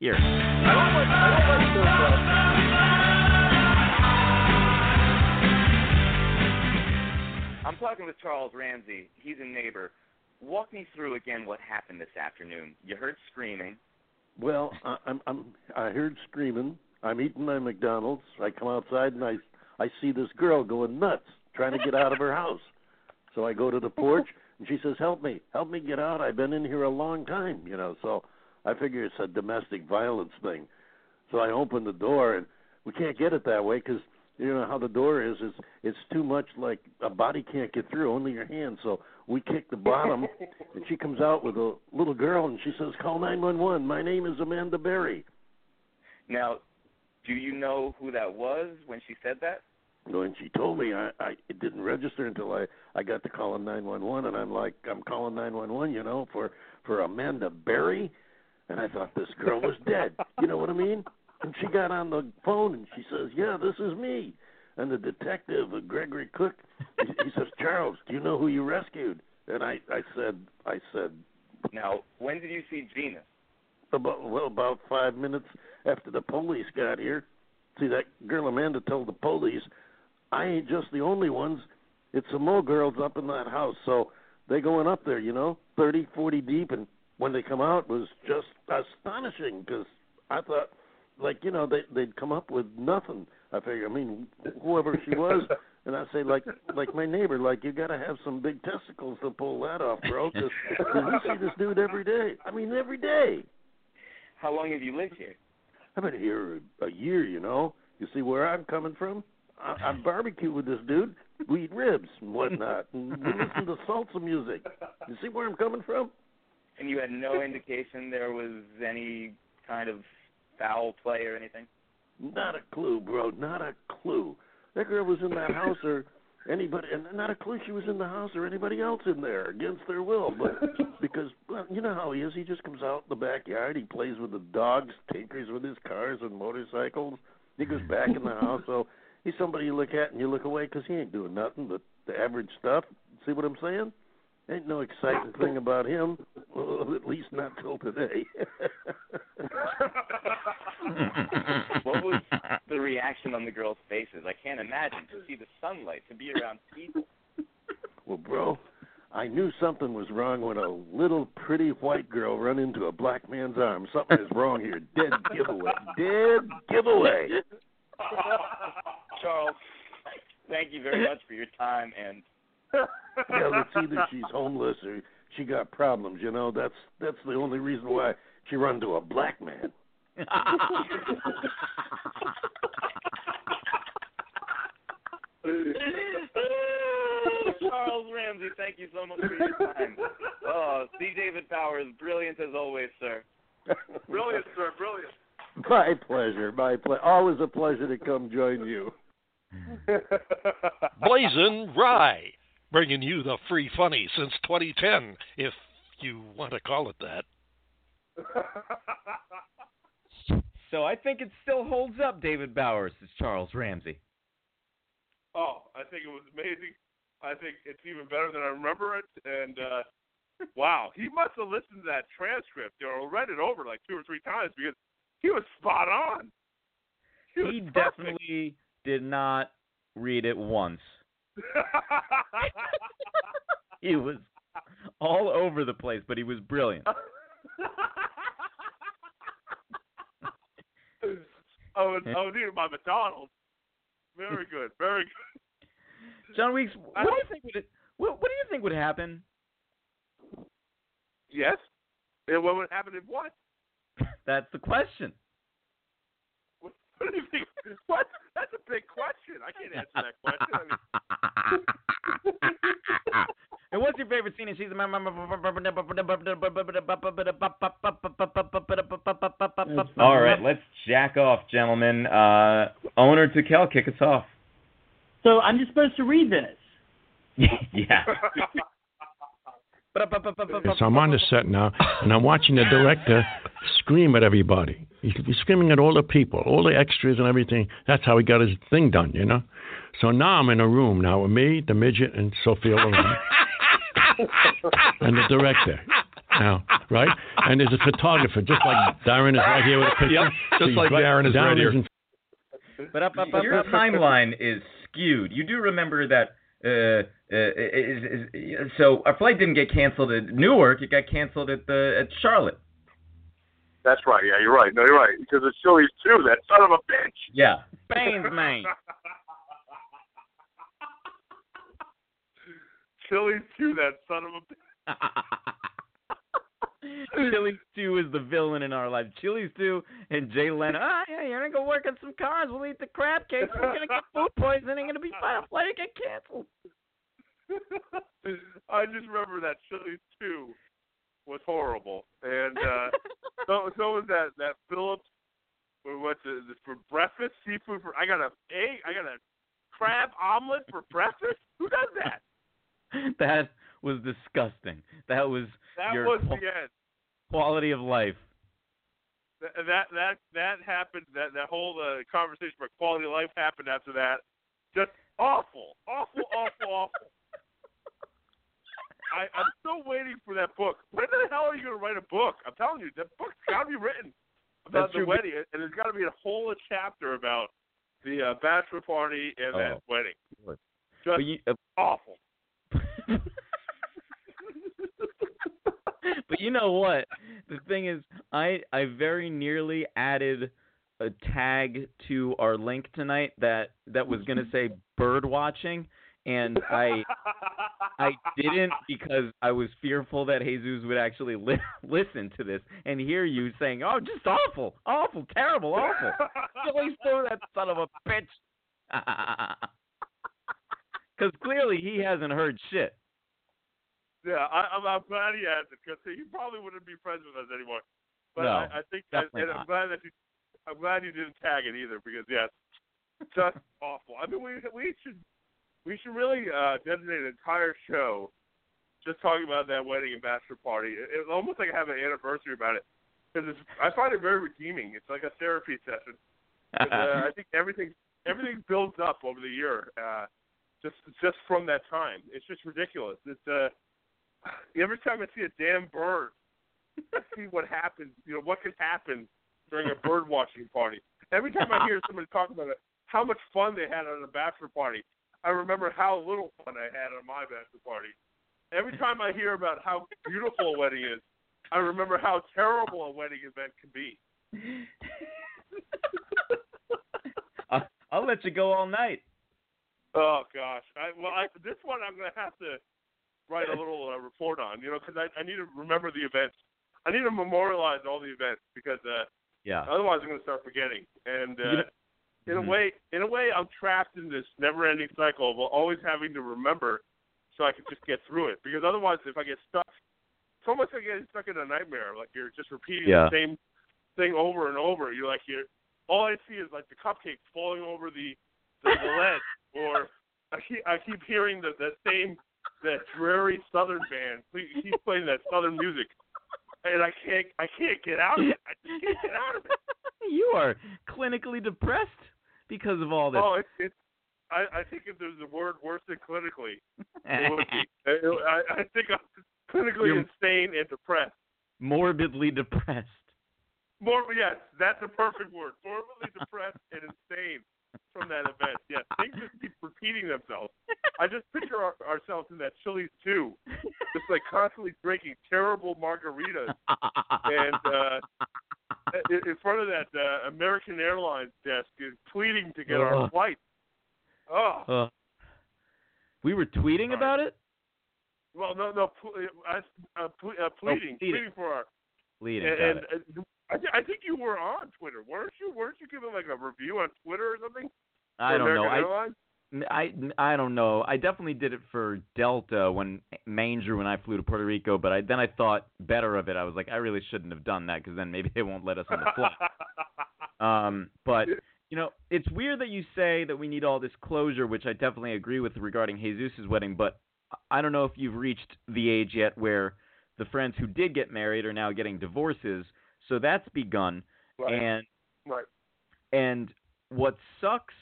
Speaker 2: Here.
Speaker 3: I don't like. I don't like those.
Speaker 12: I'm talking with Charles Ramsey. He's a neighbor. Walk me through again what happened this afternoon. You heard screaming.
Speaker 13: Well, I, I'm I'm I heard screaming. I'm eating my McDonald's. I come outside and I I see this girl going nuts trying to get out of her house. So I go to the porch and she says, "Help me, help me get out. I've been in here a long time, you know." So I figure it's a domestic violence thing. So I open the door and we can't get it that way because you know how the door is. It's it's too much like a body can't get through, only your hand. So we kick the bottom, and she comes out with a little girl and she says, "Call 911. My name is Amanda Berry."
Speaker 12: Now, do you know who that was when she said that?
Speaker 13: No, and she told me I, I it didn't register until I I got to calling 911, and I'm like, I'm calling 911, you know, for for Amanda Berry, and I thought this girl was dead. You know what I mean? And she got on the phone and she says, "Yeah, this is me." And the detective, uh, Gregory Cook, he, he says, "Charles, do you know who you rescued?" And I I said I said
Speaker 12: Now, when did you see Gina?
Speaker 13: about well about five minutes after the police got here. See that girl Amanda told the police, I ain't just the only ones. It's some more girls up in that house, so they going up there, you know, thirty, forty deep, and when they come out it was just astonishing because I thought, like you know, they they'd come up with nothing. I figure, I mean, whoever she was, and I say like like my neighbor, like you got to have some big testicles to pull that off, bro. Because we see this dude every day. I mean, every day.
Speaker 12: How long have you lived here?
Speaker 13: I've been here a year, you know. You see where I'm coming from? I, I barbecue with this dude. We eat ribs and whatnot. And we listen to salsa music. You see where I'm coming from?
Speaker 12: And you had no indication there was any kind of foul play or anything?
Speaker 13: Not a clue, bro. Not a clue. That girl was in that house or anybody, and not a clue she was in the house or anybody else in there against their will. But because well, you know how he is, he just comes out in the backyard. He plays with the dogs, tinkers with his cars and motorcycles. He goes back in the house. So He's somebody you look at and you look away 'cause he ain't doing nothing but the average stuff. See what I'm saying? Ain't no exciting thing about him. Well, at least not till today.
Speaker 12: what was the reaction on the girls' faces? I can't imagine to see the sunlight, to be around people.
Speaker 13: well, bro, I knew something was wrong when a little pretty white girl run into a black man's arms. Something is wrong here. Dead giveaway. Dead giveaway.
Speaker 12: Charles, thank you very much for your time and
Speaker 13: Well, it's either she's homeless or she got problems. You know, that's that's the only reason why she run to a black man.
Speaker 12: Charles Ramsey, thank you so much for your time. Oh, C. David Powers, brilliant as always, sir.
Speaker 3: Brilliant, sir. Brilliant.
Speaker 13: My pleasure. My ple- always a pleasure to come join you.
Speaker 14: BlazinRy, bringing you the free funny since 2010, if you want to call it that.
Speaker 2: So I think it still holds up, David Bowers, as Charles Ramsey.
Speaker 3: Oh, I think it was amazing. I think it's even better than I remember it. And uh wow, he must have listened to that transcript or read it over like two or three times because he was spot on. He, was
Speaker 2: He
Speaker 3: perfect.
Speaker 2: definitely did not read it once. He was all over the place, but he was brilliant.
Speaker 3: oh, I was eating my McDonald's. Very good, very good.
Speaker 2: Jon Weeks, what do you think would what, what do you think would happen?
Speaker 3: Yes. And what would happen if what?
Speaker 2: That's the question.
Speaker 3: What, what do you think? What? That's a big question. I can't answer that question. I mean,
Speaker 2: and what's your favorite scene in season? All right, let's jack off, gentlemen. Uh, owner to Kel, kick us off.
Speaker 15: So I'm just supposed to read this.
Speaker 2: yeah.
Speaker 16: So I'm on the set now, and I'm watching the director scream at everybody. He's, he's screaming at all the people, all the extras and everything. That's how he got his thing done, you know. So now I'm in a room now with me, the midget, and Sophia Loren, and the director. Now, right? And there's a photographer, just like Darren is right here with a picture.
Speaker 17: Yep, just
Speaker 16: He's
Speaker 17: like Darren is right here.
Speaker 16: in
Speaker 2: Your timeline is skewed. You do remember that. Uh, uh, is, is, so our flight didn't get canceled at Newark. It got canceled at the at Charlotte.
Speaker 3: That's right. Yeah, you're right. No, you're right. Because it's Chili's too. That son of a bitch.
Speaker 2: Yeah. Baines, man.
Speaker 3: Chili's too. That son of a bitch.
Speaker 2: Chili's too is the villain in our life. Chili's too and Jay Leno. Ah, yeah, you're going to go work on some cars. We'll eat the crab cakes. We're going to get food poisoning. Going to be fine. Flight get canceled.
Speaker 3: I just remember that Chili's Too was horrible, and uh so so was that that Phillips. We went to for breakfast seafood. For I got a egg. I got a crab omelet for breakfast. Who does that?
Speaker 2: That was disgusting. That was
Speaker 3: That
Speaker 2: your
Speaker 3: was the end.
Speaker 2: quality of life.
Speaker 3: That that that, that happened. That that whole uh, conversation about quality of life happened after that. Just awful, awful, awful, awful. I, I'm still waiting for that book. When the hell are you going to write a book? I'm telling you, that book's got to be written about
Speaker 2: That's
Speaker 3: the
Speaker 2: true,
Speaker 3: wedding, and there's got to be a whole chapter about the uh, bachelor party and that
Speaker 2: Oh.
Speaker 3: wedding.
Speaker 2: But
Speaker 3: Just
Speaker 2: you, uh,
Speaker 3: awful.
Speaker 2: but you know what? The thing is, I I very nearly added a tag to our link tonight that that was going to say bird watching, and I I didn't because I was fearful that Jesus would actually li- listen to this and hear you saying, "Oh, just awful, awful, terrible, awful." Really throw that son of a bitch. Because clearly he hasn't heard shit.
Speaker 3: Yeah, I, I'm, I'm glad he has it because he probably wouldn't be friends with us anymore. But
Speaker 2: No,
Speaker 3: I, I think,
Speaker 2: definitely
Speaker 3: and I'm glad that you, I'm glad you didn't tag it either because yes, just awful. I mean, we we should we should really uh, designate an entire show just talking about that wedding and bachelor party. It, it's almost like I have an anniversary about it because I find it very redeeming. It's like a therapy session. uh, I think everything everything builds up over the year. Uh, just just from that time, it's just ridiculous. It's uh, every time I see a damn bird, I see what happens. You know what could happen during a bird watching party. Every time I hear somebody talk about it, how much fun they had at a bachelor party, I remember how little fun I had on my bachelor party. Every time I hear about how beautiful a wedding is, I remember how terrible a wedding event can be.
Speaker 2: I'll, I'll let you go all night.
Speaker 3: Oh gosh, I, well, I, this one I'm gonna have to write a little uh, report on, you know, because I, I need to remember the events. I need to memorialize all the events because uh,
Speaker 2: Yeah.
Speaker 3: otherwise I'm gonna start forgetting. And uh,
Speaker 2: You
Speaker 3: in a
Speaker 2: Mhm.
Speaker 3: way, in a way, I'm trapped in this never-ending cycle of always having to remember so I can just get through it. Because otherwise, if I get stuck, it's almost like getting stuck in a nightmare. Like you're just repeating
Speaker 2: Yeah.
Speaker 3: the same thing over and over. You're like you're all I see is like the cupcakes falling over the the, the ledge, or I keep I keep hearing the the same that dreary Southern band. He's playing that Southern music, and I can't I can't get out of it. I just can't get out of it.
Speaker 2: You are clinically depressed because of all this.
Speaker 3: Oh, it's it's. I, I think if there's a word worse than clinically, it would be. I, I think I'm clinically
Speaker 2: You're-
Speaker 3: insane and depressed.
Speaker 2: Morbidly depressed.
Speaker 3: More, yes, that's a perfect word. Morbidly depressed and insane from that event. Yes, things just keep repeating themselves. I just picture our, ourselves in that Chili's too, just like constantly drinking terrible margaritas and uh, in, front of that uh, American Airlines desk, is pleading to get our flight. Oh,
Speaker 2: Uh, we were tweeting about it.
Speaker 3: well, no, no, pl- uh, uh, ple- uh, pleading,
Speaker 2: pleading.
Speaker 3: pleading for our
Speaker 2: Bleeding.
Speaker 3: and, and uh, I, th- I think you were on Twitter, weren't you? Weren't you giving like a review on Twitter or something?
Speaker 2: I don't know.
Speaker 3: American
Speaker 2: I,
Speaker 3: Airlines?
Speaker 2: I I don't know. I definitely did it for Delta when Manger when I flew to Puerto Rico, but I then I thought better of it. I was like, I really shouldn't have done that because then maybe they won't let us on the flight. Um, but you know, it's weird that you say that we need all this closure, which I definitely agree with regarding Jesus' wedding. But I don't know if you've reached the age yet where the friends who did get married are now getting divorces. So that's begun,
Speaker 3: Right.
Speaker 2: and
Speaker 3: right.
Speaker 2: and what sucks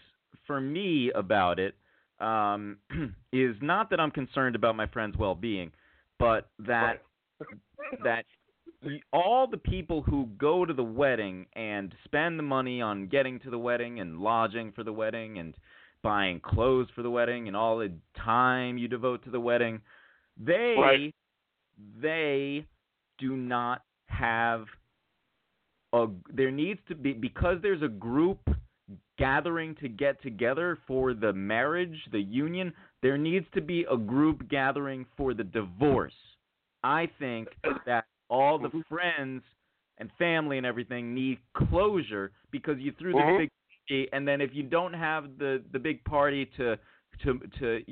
Speaker 2: for me about it um, is not that I'm concerned about my friend's well-being, but that that all the people who go to the wedding and spend the money on getting to the wedding and lodging for the wedding and buying clothes for the wedding and all the time you devote to the wedding, they
Speaker 3: Right.
Speaker 2: they do not have a there needs to be because there's a group gathering to get together for the marriage, the union, there needs to be a group gathering for the divorce. I think that all the friends and family and everything need closure because you threw this
Speaker 3: Mhm.
Speaker 2: big party, and then if you don't have the the big party to to to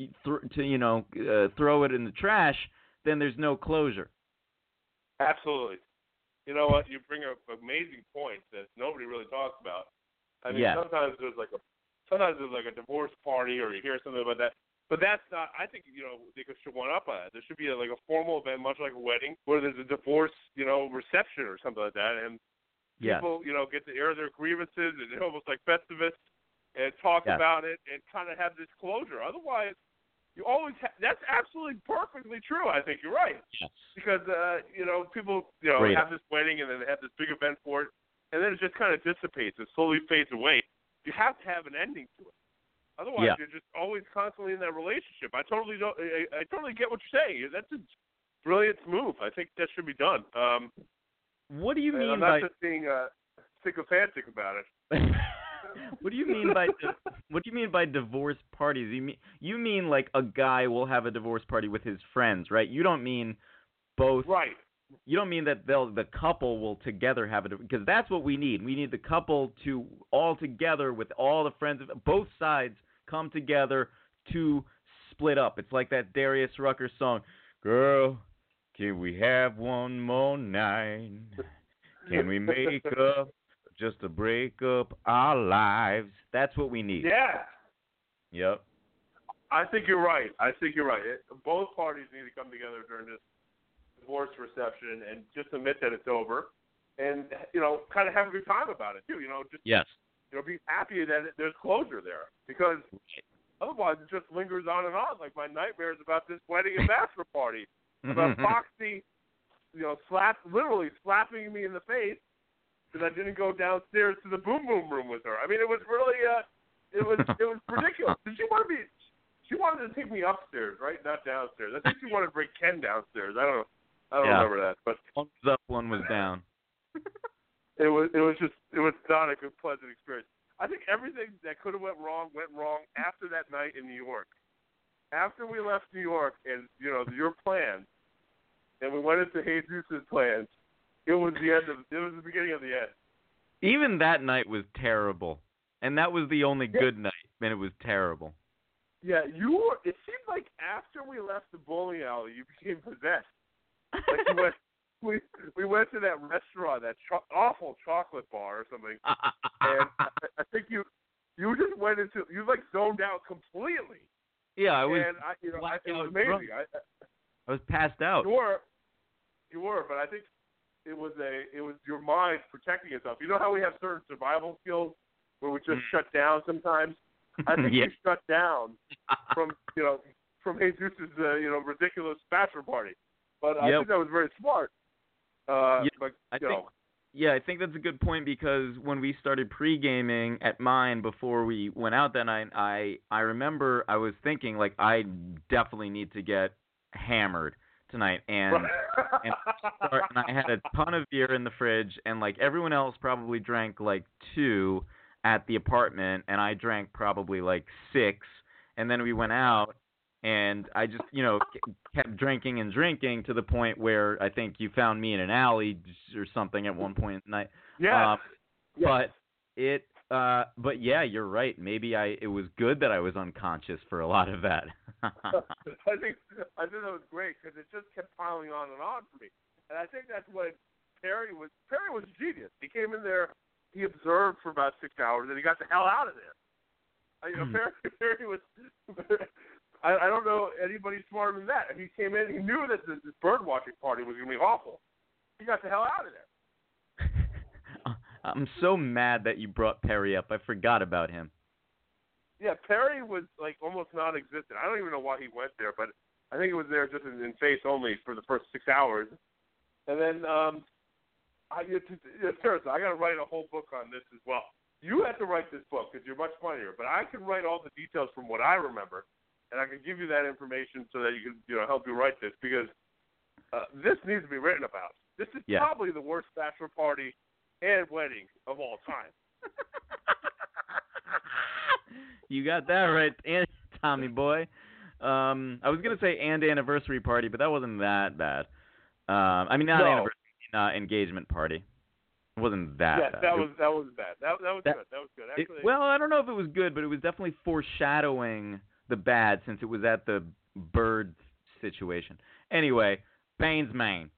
Speaker 2: to you know uh, throw it in the trash, then there's no closure.
Speaker 3: Absolutely. You know what? You bring up amazing points that nobody really talks about. I mean,
Speaker 2: Yeah.
Speaker 3: sometimes there's like a sometimes there's like a divorce party, or you hear something about that. But that's not. I think you know they could should one up on that. There should be a, like a formal event, much like a wedding, where there's a divorce, you know, reception or something like that, and
Speaker 2: Yes.
Speaker 3: people, you know, get to air their grievances and almost like Festivus and talk
Speaker 2: Yes.
Speaker 3: about it and kind of have this closure. Otherwise, you always ha- that's absolutely perfectly true. I think you're right
Speaker 2: Yes.
Speaker 3: because uh, you know people you know
Speaker 2: Great.
Speaker 3: have this wedding and then they have this big event for it, and then it just kind of dissipates and slowly fades away. You have to have an ending to it. Otherwise,
Speaker 2: Yeah.
Speaker 3: you're just always constantly in that relationship. I totally don't. I, I totally get what you're saying. That's a brilliant move. I think that should be done. Um,
Speaker 2: What do you mean
Speaker 3: I'm
Speaker 2: by
Speaker 3: not just being uh, sycophantic about it.
Speaker 2: what do you mean by what do you mean by divorce parties? You mean you mean like a guy will have a divorce party with his friends, right? You don't mean both.
Speaker 3: Right.
Speaker 2: You don't mean that they'll the couple will together have it because that's what we need. We need the couple to all together with all the friends of both sides come together to split up. It's like that Darius Rucker song, "Girl, can we have one more night? Can we make up just to break up our lives?" That's what we need.
Speaker 3: Yeah.
Speaker 2: Yep.
Speaker 3: I think you're right. I think you're right. It, both parties need to come together during this divorce reception and just admit that it's over, and you know, kind of have a good time about it too. You know, just
Speaker 2: Yes.
Speaker 3: you know, be happy that it- there's closure there because otherwise it just lingers on and on. Like my nightmares about this wedding and bachelor party, about Foxy, you know, slap literally slapping me in the face because I didn't go downstairs to the boom boom room with her. I mean, it was really uh, it was it was ridiculous. Did she want to be? She wanted to take me upstairs, right? Not downstairs. I think she wanted to bring Ken downstairs. I don't. I don't
Speaker 2: Yeah.
Speaker 3: remember that, but
Speaker 2: One was up, one was down.
Speaker 3: it was it was just it was not a good pleasant experience. I think everything that could have went wrong went wrong after that night in New York. After we left New York and you know your plans, and we went into Jesus' plans, it was the end of it was the beginning of the end.
Speaker 2: Even that night was terrible, and that was the only good night, and it was terrible.
Speaker 3: Yeah, you were. It seemed like after we left the bowling alley, you became possessed. Like you went, we we went to that restaurant, that cho- awful chocolate bar or something, and I, I think you you just went into you like zoned out completely.
Speaker 2: Yeah, I was.
Speaker 3: and I, you know, I, it was amazing. I, I,
Speaker 2: I was passed out.
Speaker 3: you were, you were, but I think it was a it was your mind protecting itself. You know how we have certain survival skills where we just shut down sometimes. I think
Speaker 2: Mm. Yeah.
Speaker 3: you shut down from you know from Jesus's uh, you know ridiculous bachelor party, but I
Speaker 2: Yep.
Speaker 3: think that was very smart. Uh,
Speaker 2: Yeah,
Speaker 3: but
Speaker 2: I
Speaker 3: you
Speaker 2: think
Speaker 3: know,
Speaker 2: yeah, I think that's a good point because when we started pre-gaming at mine before we went out that night, I I remember I was thinking like I definitely need to get hammered tonight and and, and I had a ton of beer in the fridge and like everyone else probably drank like two at the apartment and I drank probably like six and then we went out and I just you know kept drinking and drinking to the point where I think you found me in an alley or something at one point in the night.
Speaker 3: Yeah.
Speaker 2: Um, But it uh but yeah, you're right. Maybe I it was good that I was unconscious for a lot of that.
Speaker 3: I think I think that was great because it just kept piling on and on for me, and I think that's what Perry was. Perry was a genius. He came in there, he observed for about six hours, and he got the hell out of there. Uh, You know,
Speaker 2: Hmm.
Speaker 3: Perry, Perry was. I, I don't know anybody smarter than that. He came in, he knew that this, this bird watching party was going to be awful. He got the hell out of there.
Speaker 2: I'm so mad that you brought Perry up. I forgot about him.
Speaker 3: Yeah, Perry was like almost non-existent. I don't even know why he went there, but I think he was there just in, in face only for the first six hours, and then um, I it's, it's, seriously, I got to write a whole book on this as well. You have to write this book because you're much funnier, but I can write all the details from what I remember, and I can give you that information so that you can you know help you write this because uh, this needs to be written about. This is
Speaker 2: Yeah.
Speaker 3: probably the worst bachelor party and wedding of all time.
Speaker 2: You got that right, and Tommy boy. Um, I was gonna say and anniversary party, but that wasn't that bad. Um, I mean not
Speaker 3: No.
Speaker 2: anniversary, uh, engagement party. It wasn't that
Speaker 3: yes,
Speaker 2: bad.
Speaker 3: that was that was bad. That that was
Speaker 2: That-
Speaker 3: good. That was good.
Speaker 2: it-
Speaker 3: Actually,
Speaker 2: well, I don't know if it was good, but it was definitely foreshadowing the bad since it was at the bird situation. Anyway, Baines, main.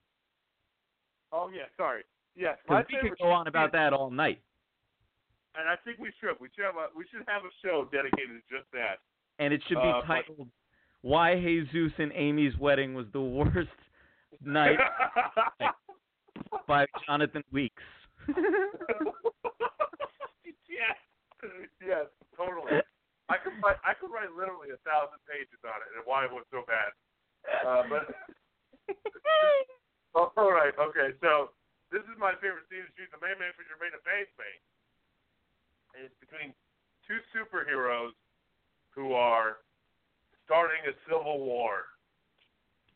Speaker 3: Oh yeah, sorry. Yes, my
Speaker 2: we could go on about that all night.
Speaker 3: and I think we should. We should have a we should have a show dedicated to just that.
Speaker 2: And it should be
Speaker 3: Uh, but-
Speaker 2: titled Why Jesus and Amy's Wedding Was the Worst Night by Jonathan Weeks.
Speaker 3: yes, yes, totally. I could write I could write literally a thousand pages on it and why it was so bad. Uh, but oh, all right, okay. So this is my favorite scene. She's the main man for your main bang bang. And it's between two superheroes who are starting a civil war.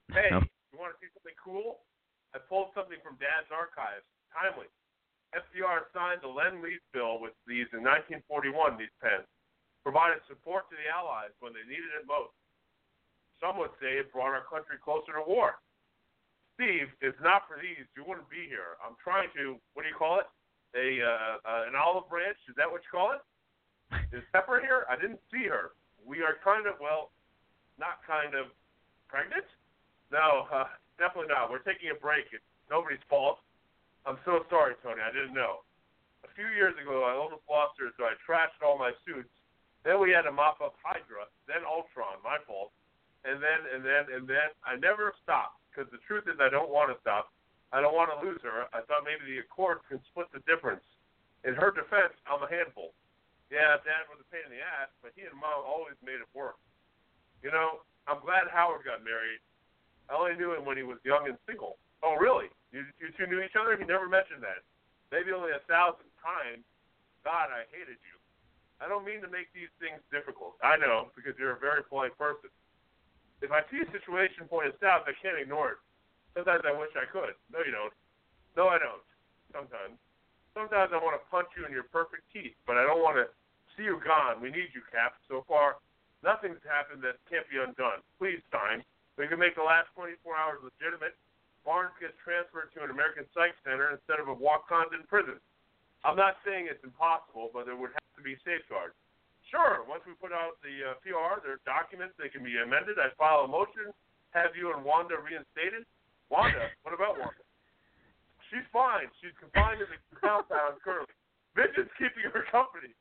Speaker 3: Hey, you want to see something cool? I pulled something from Dad's archives. Timely. FDR signed the Lend Lease bill with these in 1941. These pens provided support to the Allies when they needed it most. Some would say it brought our country closer to war. Steve, if not for these, you wouldn't be here. I'm trying to. What do you call it? A uh, uh, an olive branch? Is that what you call it? Is Pepper here? I didn't see her. We are kind of well, not kind of pregnant. No, uh, definitely not. We're taking a break. It's nobody's fault. I'm so sorry, Tony. I didn't know. A few years ago, I almost lost her, so I trashed all my suits. Then we had to mop up Hydra, then Ultron, my fault. And then, and then, and then, I never stopped because the truth is I don't want to stop. I don't want to lose her. I thought maybe the Accord can split the difference. In her defense, I'm a handful. Yeah, dad was a pain in the ass, but he and mom always made it work. You know, I'm glad Howard got married. I only knew him when he was young and single. Oh, really? You, you two knew each other? He never mentioned that. Maybe only a thousand times. God, I hated you. I don't mean to make these things difficult. I know, because you're a very polite person. If I see a situation pointed south, I can't ignore it. Sometimes I wish I could. No, you don't. No, I don't. Sometimes. Sometimes I want to punch you in your perfect teeth, but I don't want to see you gone. We need you, Cap. So far, nothing's happened that can't be undone. Please, Steve. We can make the last 24 hours legitimate. Barnes gets transferred to an American Psych Center instead of a Wakanda prison. I'm not saying it's impossible, but there would have to be safeguards. Sure, once we put out the uh, PR, there are documents, they can be amended. I file a motion, have you and Wanda reinstated. Wanda, what about Wanda? She's fine. She's confined in the compound currently. Midget's keeping her company.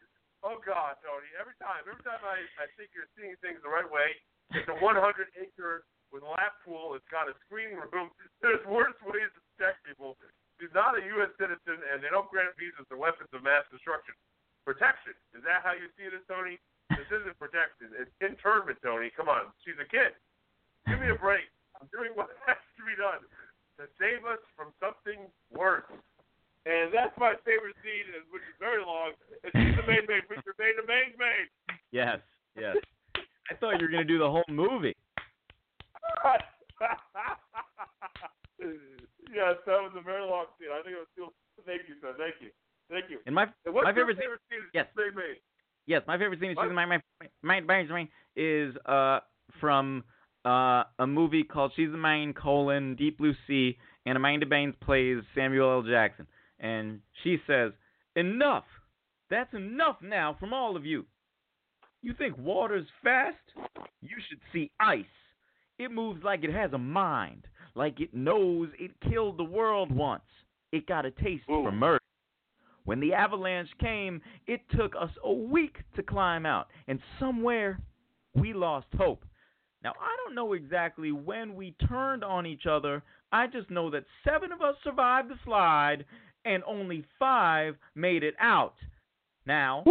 Speaker 3: Oh God, Tony! Every time, every time I, I think you're seeing things the right way, it's a 100 acre with a lap pool. It's got a screening room. There's worse ways to protect people. She's not a U.S. citizen, and they don't grant visas to weapons of mass destruction. Protection. Is that how you see this, Tony? This isn't protection. It's internment, Tony. Come on. She's a kid. Give me a break. I'm doing what has to be done to save us from something worse. And that's my favorite scene, which is very long. She's the main maid, Mr. Maid, the main maid.
Speaker 2: Yes, yes. I thought you were gonna do the whole movie.
Speaker 3: yes, that was a very long scene. I think it was still. Thank you, sir. Thank you. Thank you.
Speaker 2: And my
Speaker 3: And
Speaker 2: my favorite
Speaker 3: favorite scene?
Speaker 2: yes.
Speaker 3: Maid maid.
Speaker 2: Yes, my favorite scene is my my my my is uh from uh a movie called She's the Main colon Deep Blue Sea, and Amanda Bynes plays Samuel L. Jackson, and she says, "Enough. That's enough now from all of you. You think water's fast? You should see ice. It moves like it has a mind, like it knows it killed the world once. It got a taste for murder." When the avalanche came, it took us a week to climb out, and somewhere we lost hope. Now, I don't know exactly when we turned on each other. I just know that seven of us survived the slide, and only five made it out. Now,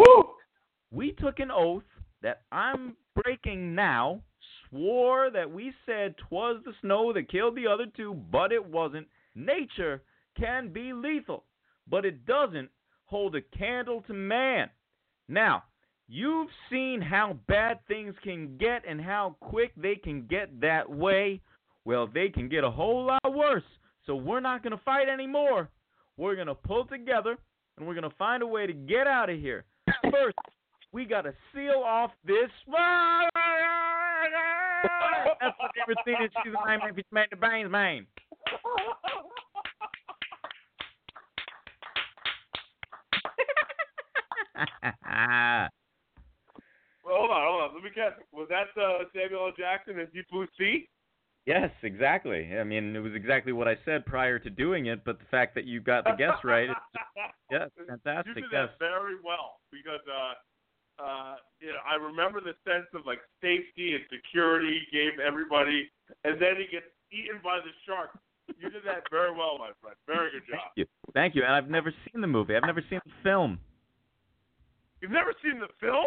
Speaker 2: we took an oath that I'm breaking now, swore that we said 'twas the snow that killed the other two, but it wasn't. Nature can be lethal, but it doesn't hold a candle to man. Now, you've seen how bad things can get and how quick they can get that way. Well, they can get a whole lot worse. So we're not going to fight anymore. We're going to pull together and we're going to find a way to get out of here. First, we got to seal off this. That's my favorite thing that she's a man, man, the brains, man.
Speaker 3: Well, hold on, hold on. Let me guess. Was that uh, Samuel L. Jackson in Deep Blue Sea?
Speaker 2: Yes, exactly. I mean, it was exactly what I said prior to doing it, but the fact that you got the guess right, yeah,
Speaker 3: You
Speaker 2: fantastic.
Speaker 3: did
Speaker 2: Yes.
Speaker 3: that very well because uh, uh, you know I remember the sense of like safety and security he gave everybody, and then he gets eaten by the shark. You did that very well, my friend. Very good job.
Speaker 2: Thank you. Thank you. And I've never seen the movie. I've never seen the film.
Speaker 3: You've never seen the film?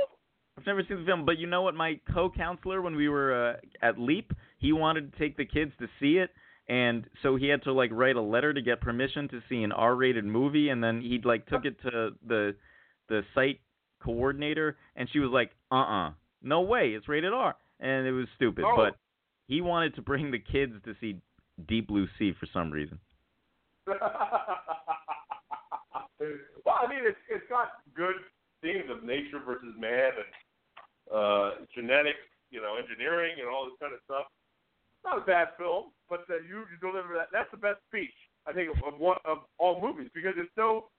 Speaker 2: I've never seen the film, but you know what? My co-counselor, when we were uh, at Leap, he wanted to take the kids to see it, and so he had to like write a letter to get permission to see an R-rated movie, and then he like took it to the the site coordinator, and she was like, "Uh-uh, no way, it's rated R," and it was stupid.
Speaker 3: Oh.
Speaker 2: But he wanted to bring the kids to see Deep Blue Sea for some reason.
Speaker 3: well, I mean, it's it's got good themes of nature versus man and uh, genetics, you know, engineering and all this kind of stuff. Not a bad film, but uh, you, deliver that. That's the best speech I think of, of one of all movies because it's so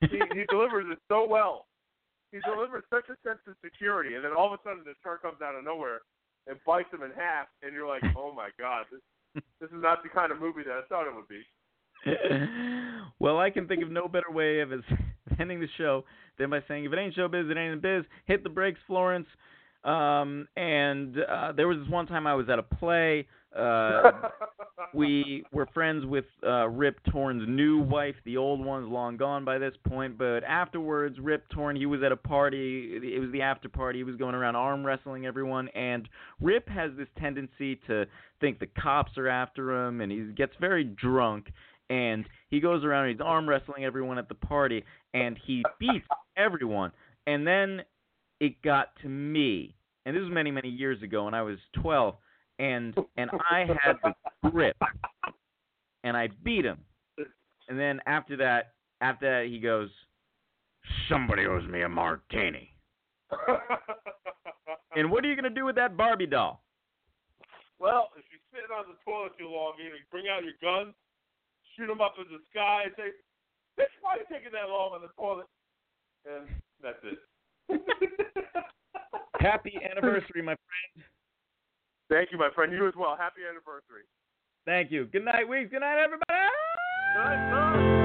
Speaker 3: he, he delivers it so well. He delivers such a sense of security, and then all of a sudden the shark comes out of nowhere and bites him in half, and you're like, oh my god, this this is not the kind of movie that I thought it would be.
Speaker 2: well, I can think of no better way of as ending the show then by saying, if it ain't showbiz, it ain't in biz. Hit the brakes, Florence. Um, and uh, there was this one time I was at a play. Uh, we were friends with uh, Rip Torn's new wife. The old one's long gone by this point, but afterwards, Rip Torn he was at a party. It was the after party. He was going around arm wrestling everyone, and Rip has this tendency to think the cops are after him, and he gets very drunk. And he goes around and he's arm wrestling everyone at the party, and he beats everyone. And then it got to me, and this was many many years ago, and I was 12, and and I had the grip, and I beat him. And then after that, after that, he goes, "Somebody owes me a martini." and what are you gonna do with that Barbie doll?
Speaker 3: Well, if you're sitting on the toilet too long, you know, bring out your guns, shoot them up in the sky, and say, "Bitch, why are you taking that long on the toilet?" And that's it.
Speaker 2: Happy anniversary, my friend.
Speaker 3: Thank you, my friend. You as well. Happy anniversary.
Speaker 2: Thank you. Good night, Weeks. Good night, everybody.
Speaker 18: I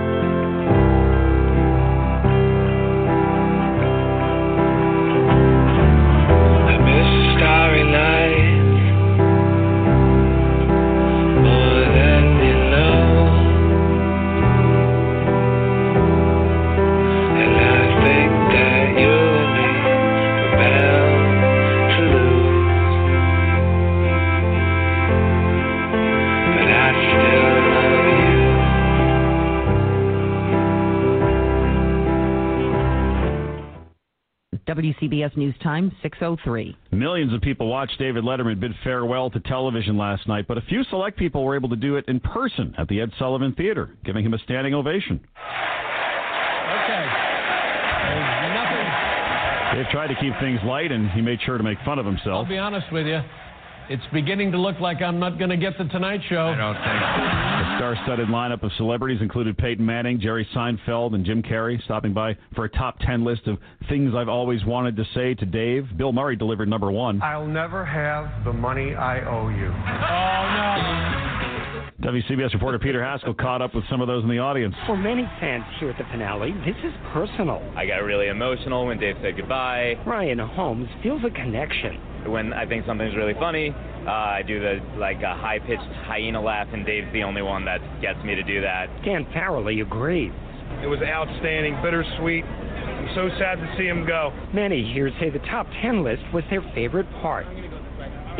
Speaker 19: WCBS News Time, 603.
Speaker 20: Millions of people watched David Letterman bid farewell to television last night, but a few select people were able to do it in person at the Ed Sullivan Theater, giving him a standing ovation.
Speaker 21: Okay. There's nothing.
Speaker 20: Dave tried to keep things light, and he made sure to make fun of himself.
Speaker 21: I'll be honest with you. It's beginning to look like I'm not going to get the Tonight Show. I don't think.
Speaker 20: The star-studded lineup of celebrities included Peyton Manning, Jerry Seinfeld, and Jim Carrey, stopping by for a top 10 list of things I've always wanted to say to Dave. Bill Murray delivered number one.
Speaker 22: I'll never have the money I owe you. Oh no.
Speaker 20: WCBS reporter Peter Haskell caught up with some of those in the audience.
Speaker 23: For many fans here at the finale, this is personal.
Speaker 24: I got really emotional when Dave said goodbye.
Speaker 23: Ryan Holmes feels a connection.
Speaker 24: When I think something's really funny, uh, I do the like a high-pitched hyena laugh, and Dave's the only one that gets me to do that.
Speaker 23: Dan Farrelly agrees.
Speaker 22: It was outstanding, bittersweet. I'm so sad to see him go.
Speaker 23: Many here say the top 10 list was their favorite part.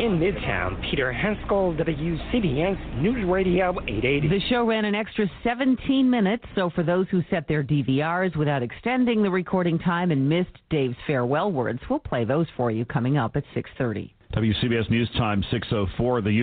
Speaker 23: In Midtown, Peter Haskell, WCBS News Radio 880.
Speaker 19: The show ran an extra 17 minutes, so for those who set their DVRs without extending the recording time and missed Dave's farewell words, we'll play those for you coming up at 6:30.
Speaker 20: WCBS News Time 604. The